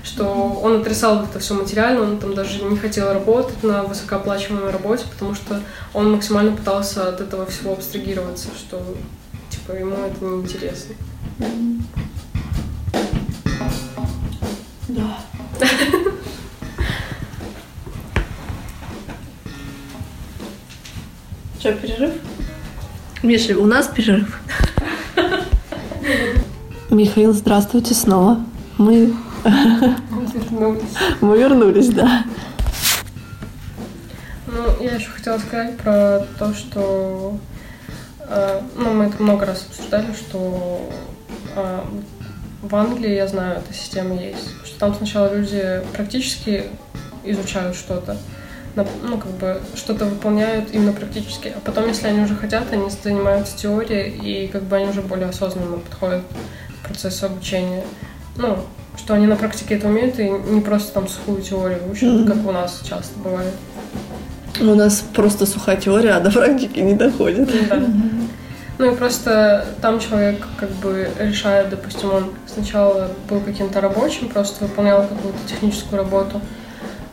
что он отрицал это все материально, он там даже не хотел работать на высокооплачиваемой работе, потому что он максимально пытался от этого всего абстрагироваться, что типа ему это не интересно. Да. *laughs* Что, перерыв? Миша, у нас перерыв. *laughs* Михаил, здравствуйте снова. Мы Мы вернулись, да. Ну, я еще хотела сказать про то, что э, ну, мы это много раз обсуждали, что э, в Англии, я знаю, эта система есть, что там сначала люди практически изучают что-то, ну, как бы что-то выполняют именно практически, а потом, если они уже хотят, они занимаются теорией, и как бы они уже более осознанно подходят к процессу обучения. Ну, что они на практике это умеют и не просто там сухую теорию учат, mm-hmm. как у нас часто бывает. У нас просто сухая теория, а до практики не доходит. Да. Ну и просто там человек как бы решает, допустим, он сначала был каким-то рабочим, просто выполнял какую-то техническую работу,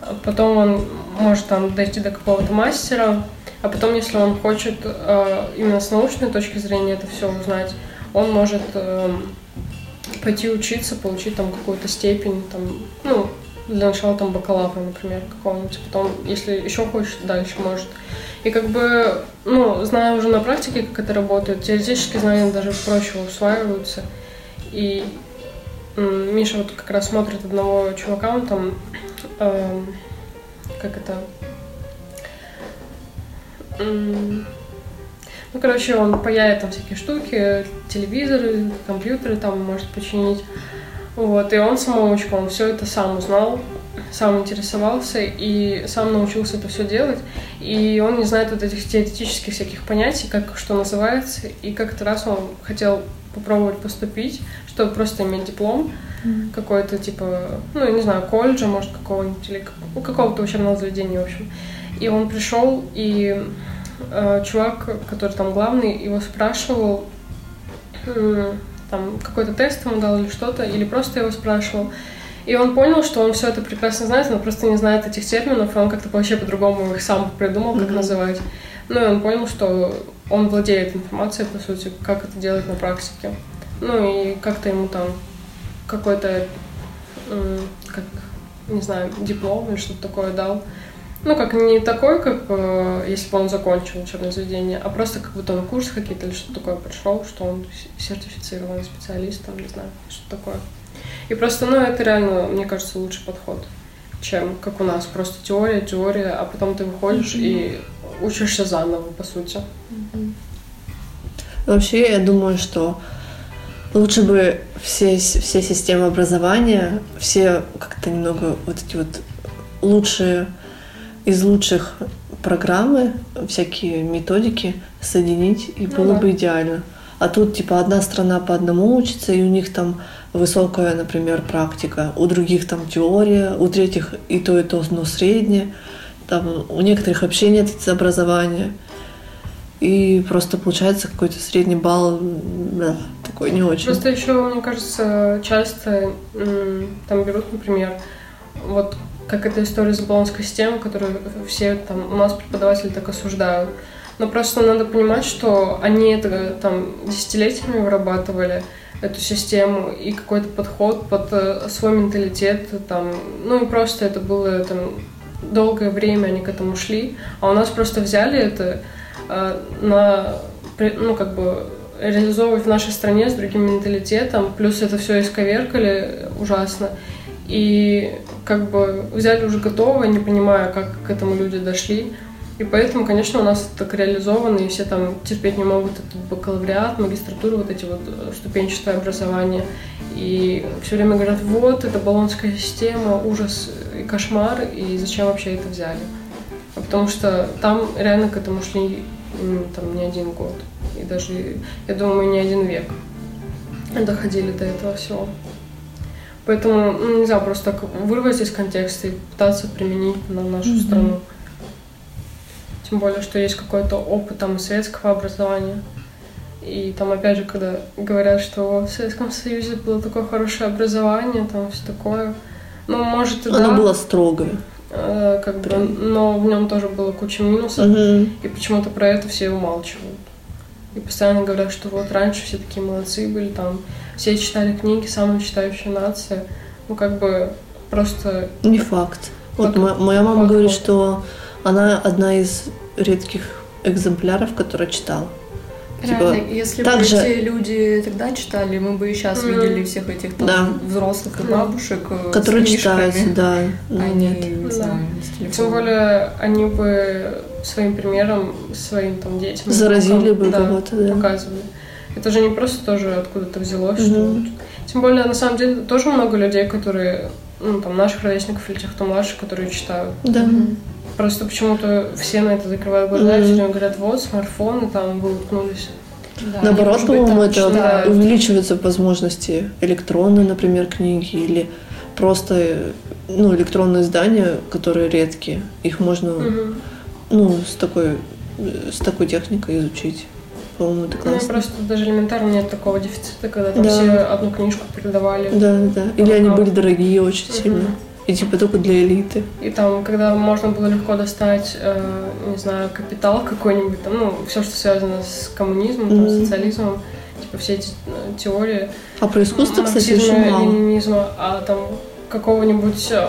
а потом он может там дойти до какого-то мастера, а потом, если он хочет э, именно с научной точки зрения это все узнать, он может э, пойти учиться, получить там какую-то степень, там, ну, для начала там бакалавра, например, какого-нибудь, потом, если еще хочет, дальше может. И как бы, ну, зная уже на практике, как это работает, теоретические знания даже проще усваиваются. И Миша вот как раз смотрит одного чувака, он там, э, как это, ну, короче, он паяет там всякие штуки, телевизоры, компьютеры там может починить. Вот, и он самоучка, он все это сам узнал, сам интересовался и сам научился это все делать. И он не знает вот этих теоретических всяких понятий, как что называется. И как-то раз он хотел попробовать поступить, чтобы просто иметь диплом. какой-то, типа, ну, я не знаю, колледжа, может, какого-нибудь, или ну, какого-то учебного заведения, в общем. И он пришел, и э, чувак, который там главный, его спрашивал, э, там, какой-то тест ему дал или что-то, или просто его спрашивал. И он понял, что он все это прекрасно знает, но просто не знает этих терминов, и он как-то вообще по-другому их сам придумал, как mm-hmm. называть. Ну и он понял, что он владеет информацией, по сути, как это делать на практике. Ну и как-то ему там какой-то, как, не знаю, диплом или что-то такое дал. Ну, как не такой, как э, если бы он закончил учебное заведение, а просто как будто на курс какие-то или что-то такое пришел, что он сертифицированный специалист, там, не знаю, что такое. И просто, ну, это реально, мне кажется, лучший подход, чем как у нас. Просто теория, теория, а потом ты выходишь mm-hmm. и учишься заново, по сути. Mm-hmm. Вообще, я думаю, что лучше бы все, все системы образования, все как-то немного вот эти вот лучшие из лучших программы, всякие методики соединить, и ну, было да. бы идеально. А тут, типа, одна страна по одному учится, и у них там высокая, например, практика, у других там теория, у третьих и то, и то, но среднее. Там у некоторых вообще нет образования. И просто получается какой-то средний балл да, такой не очень. Просто еще, мне кажется, часто там берут, например, вот как эта история с баллонской системой, которую все там у нас преподаватели так осуждают. Но просто надо понимать, что они это там десятилетиями вырабатывали, эту систему и какой-то подход под э, свой менталитет там, ну и просто это было там долгое время они к этому шли, а у нас просто взяли это э, на, ну как бы реализовывать в нашей стране с другим менталитетом, плюс это все исковеркали ужасно. И как бы взяли уже готовое, не понимая, как к этому люди дошли. И поэтому, конечно, у нас так реализовано, и все там терпеть не могут этот бакалавриат, магистратуру, вот эти вот э, ступенчатое образование. И все время говорят, вот, это баллонская система, ужас и кошмар, и зачем вообще это взяли? А потому что там реально к этому шли там не один год. И даже, я думаю, не один век доходили до этого всего. Поэтому, ну, не знаю, просто так вырвать из контекста и пытаться применить на нашу mm-hmm. страну. Тем более, что есть какой-то опыт там советского образования. И там, опять же, когда говорят, что в Советском Союзе было такое хорошее образование, там все такое. Ну, может, и Оно да. было строгое. Э, как бы, но в нем тоже было куча минусов. Угу. И почему-то про это все умалчивают. И постоянно говорят, что вот раньше все такие молодцы были, там все читали книги, самая читающая нация. Ну, как бы просто... Не факт. Вот моя мама факт говорит, что она одна из редких экземпляров, которая читала. Реально, типа, если бы же... эти люди тогда читали, мы бы и сейчас mm. видели всех этих там, да. взрослых и бабушек э, Которые читают, да. А нет. Да. Тем более они бы своим примером, своим там детям заразили бы да, кого-то, да. показывали. Это же не просто тоже откуда-то взялось, mm-hmm. что вот. Тем более, на самом деле, тоже много людей, которые, ну, там, наших ровесников или тех, кто младше, которые читают. Да. Mm-hmm. Просто почему-то все на это закрывают глаза, mm-hmm. все время говорят, вот, смартфоны, там, вы уткнулись. Да, Наоборот, по-моему, это читают. увеличиваются возможности электронной, например, книги или просто ну, электронные издания, которые редкие. Их можно угу. ну, с такой, с такой техникой изучить. По-моему, это классно. Ну, просто даже элементарно нет такого дефицита, когда там да. все одну книжку передавали. Да, да. Или они были дорогие очень угу. сильно. И типа только для элиты. И там, когда можно было легко достать, э, не знаю, капитал какой-нибудь, там, ну, все, что связано с коммунизмом, mm-hmm. там, социализмом, типа все эти э, теории. А про искусство, кстати, очень мало. ленинизма, а там какого-нибудь, э,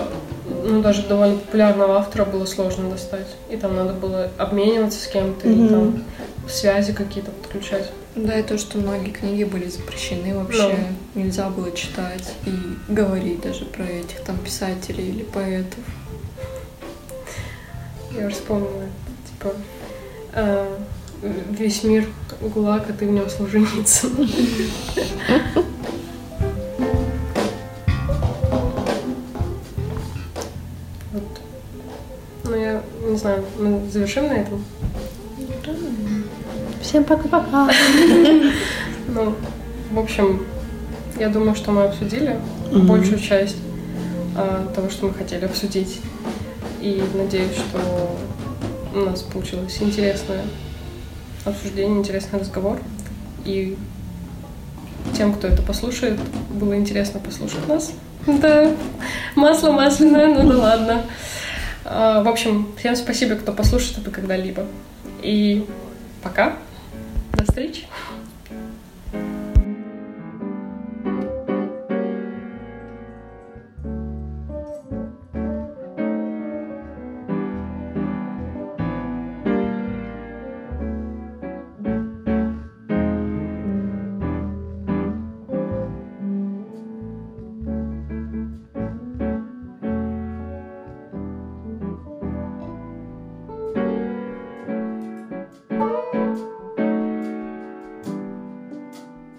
ну, даже довольно популярного автора было сложно достать. И там надо было обмениваться с кем-то, mm-hmm. или там связи какие-то подключать. Да, и то, что многие книги были запрещены вообще, ну. нельзя было читать и говорить даже про этих там писателей или поэтов. Я уже вспомнила, типа, э, весь мир ГУЛАГ, а ты в нем служеница. *laughs* не знаю, мы завершим на этом? Всем пока-пока. *laughs* Ну, в общем, Я думаю, что мы обсудили большую часть а, того, что мы хотели обсудить. И надеюсь, что у нас получилось интересное обсуждение, интересный разговор. И тем, кто это послушает, было интересно послушать нас. *laughs* Да, масло масляное, ну да ладно. А, В общем, всем спасибо, кто послушает это когда-либо. И пока. До встречи.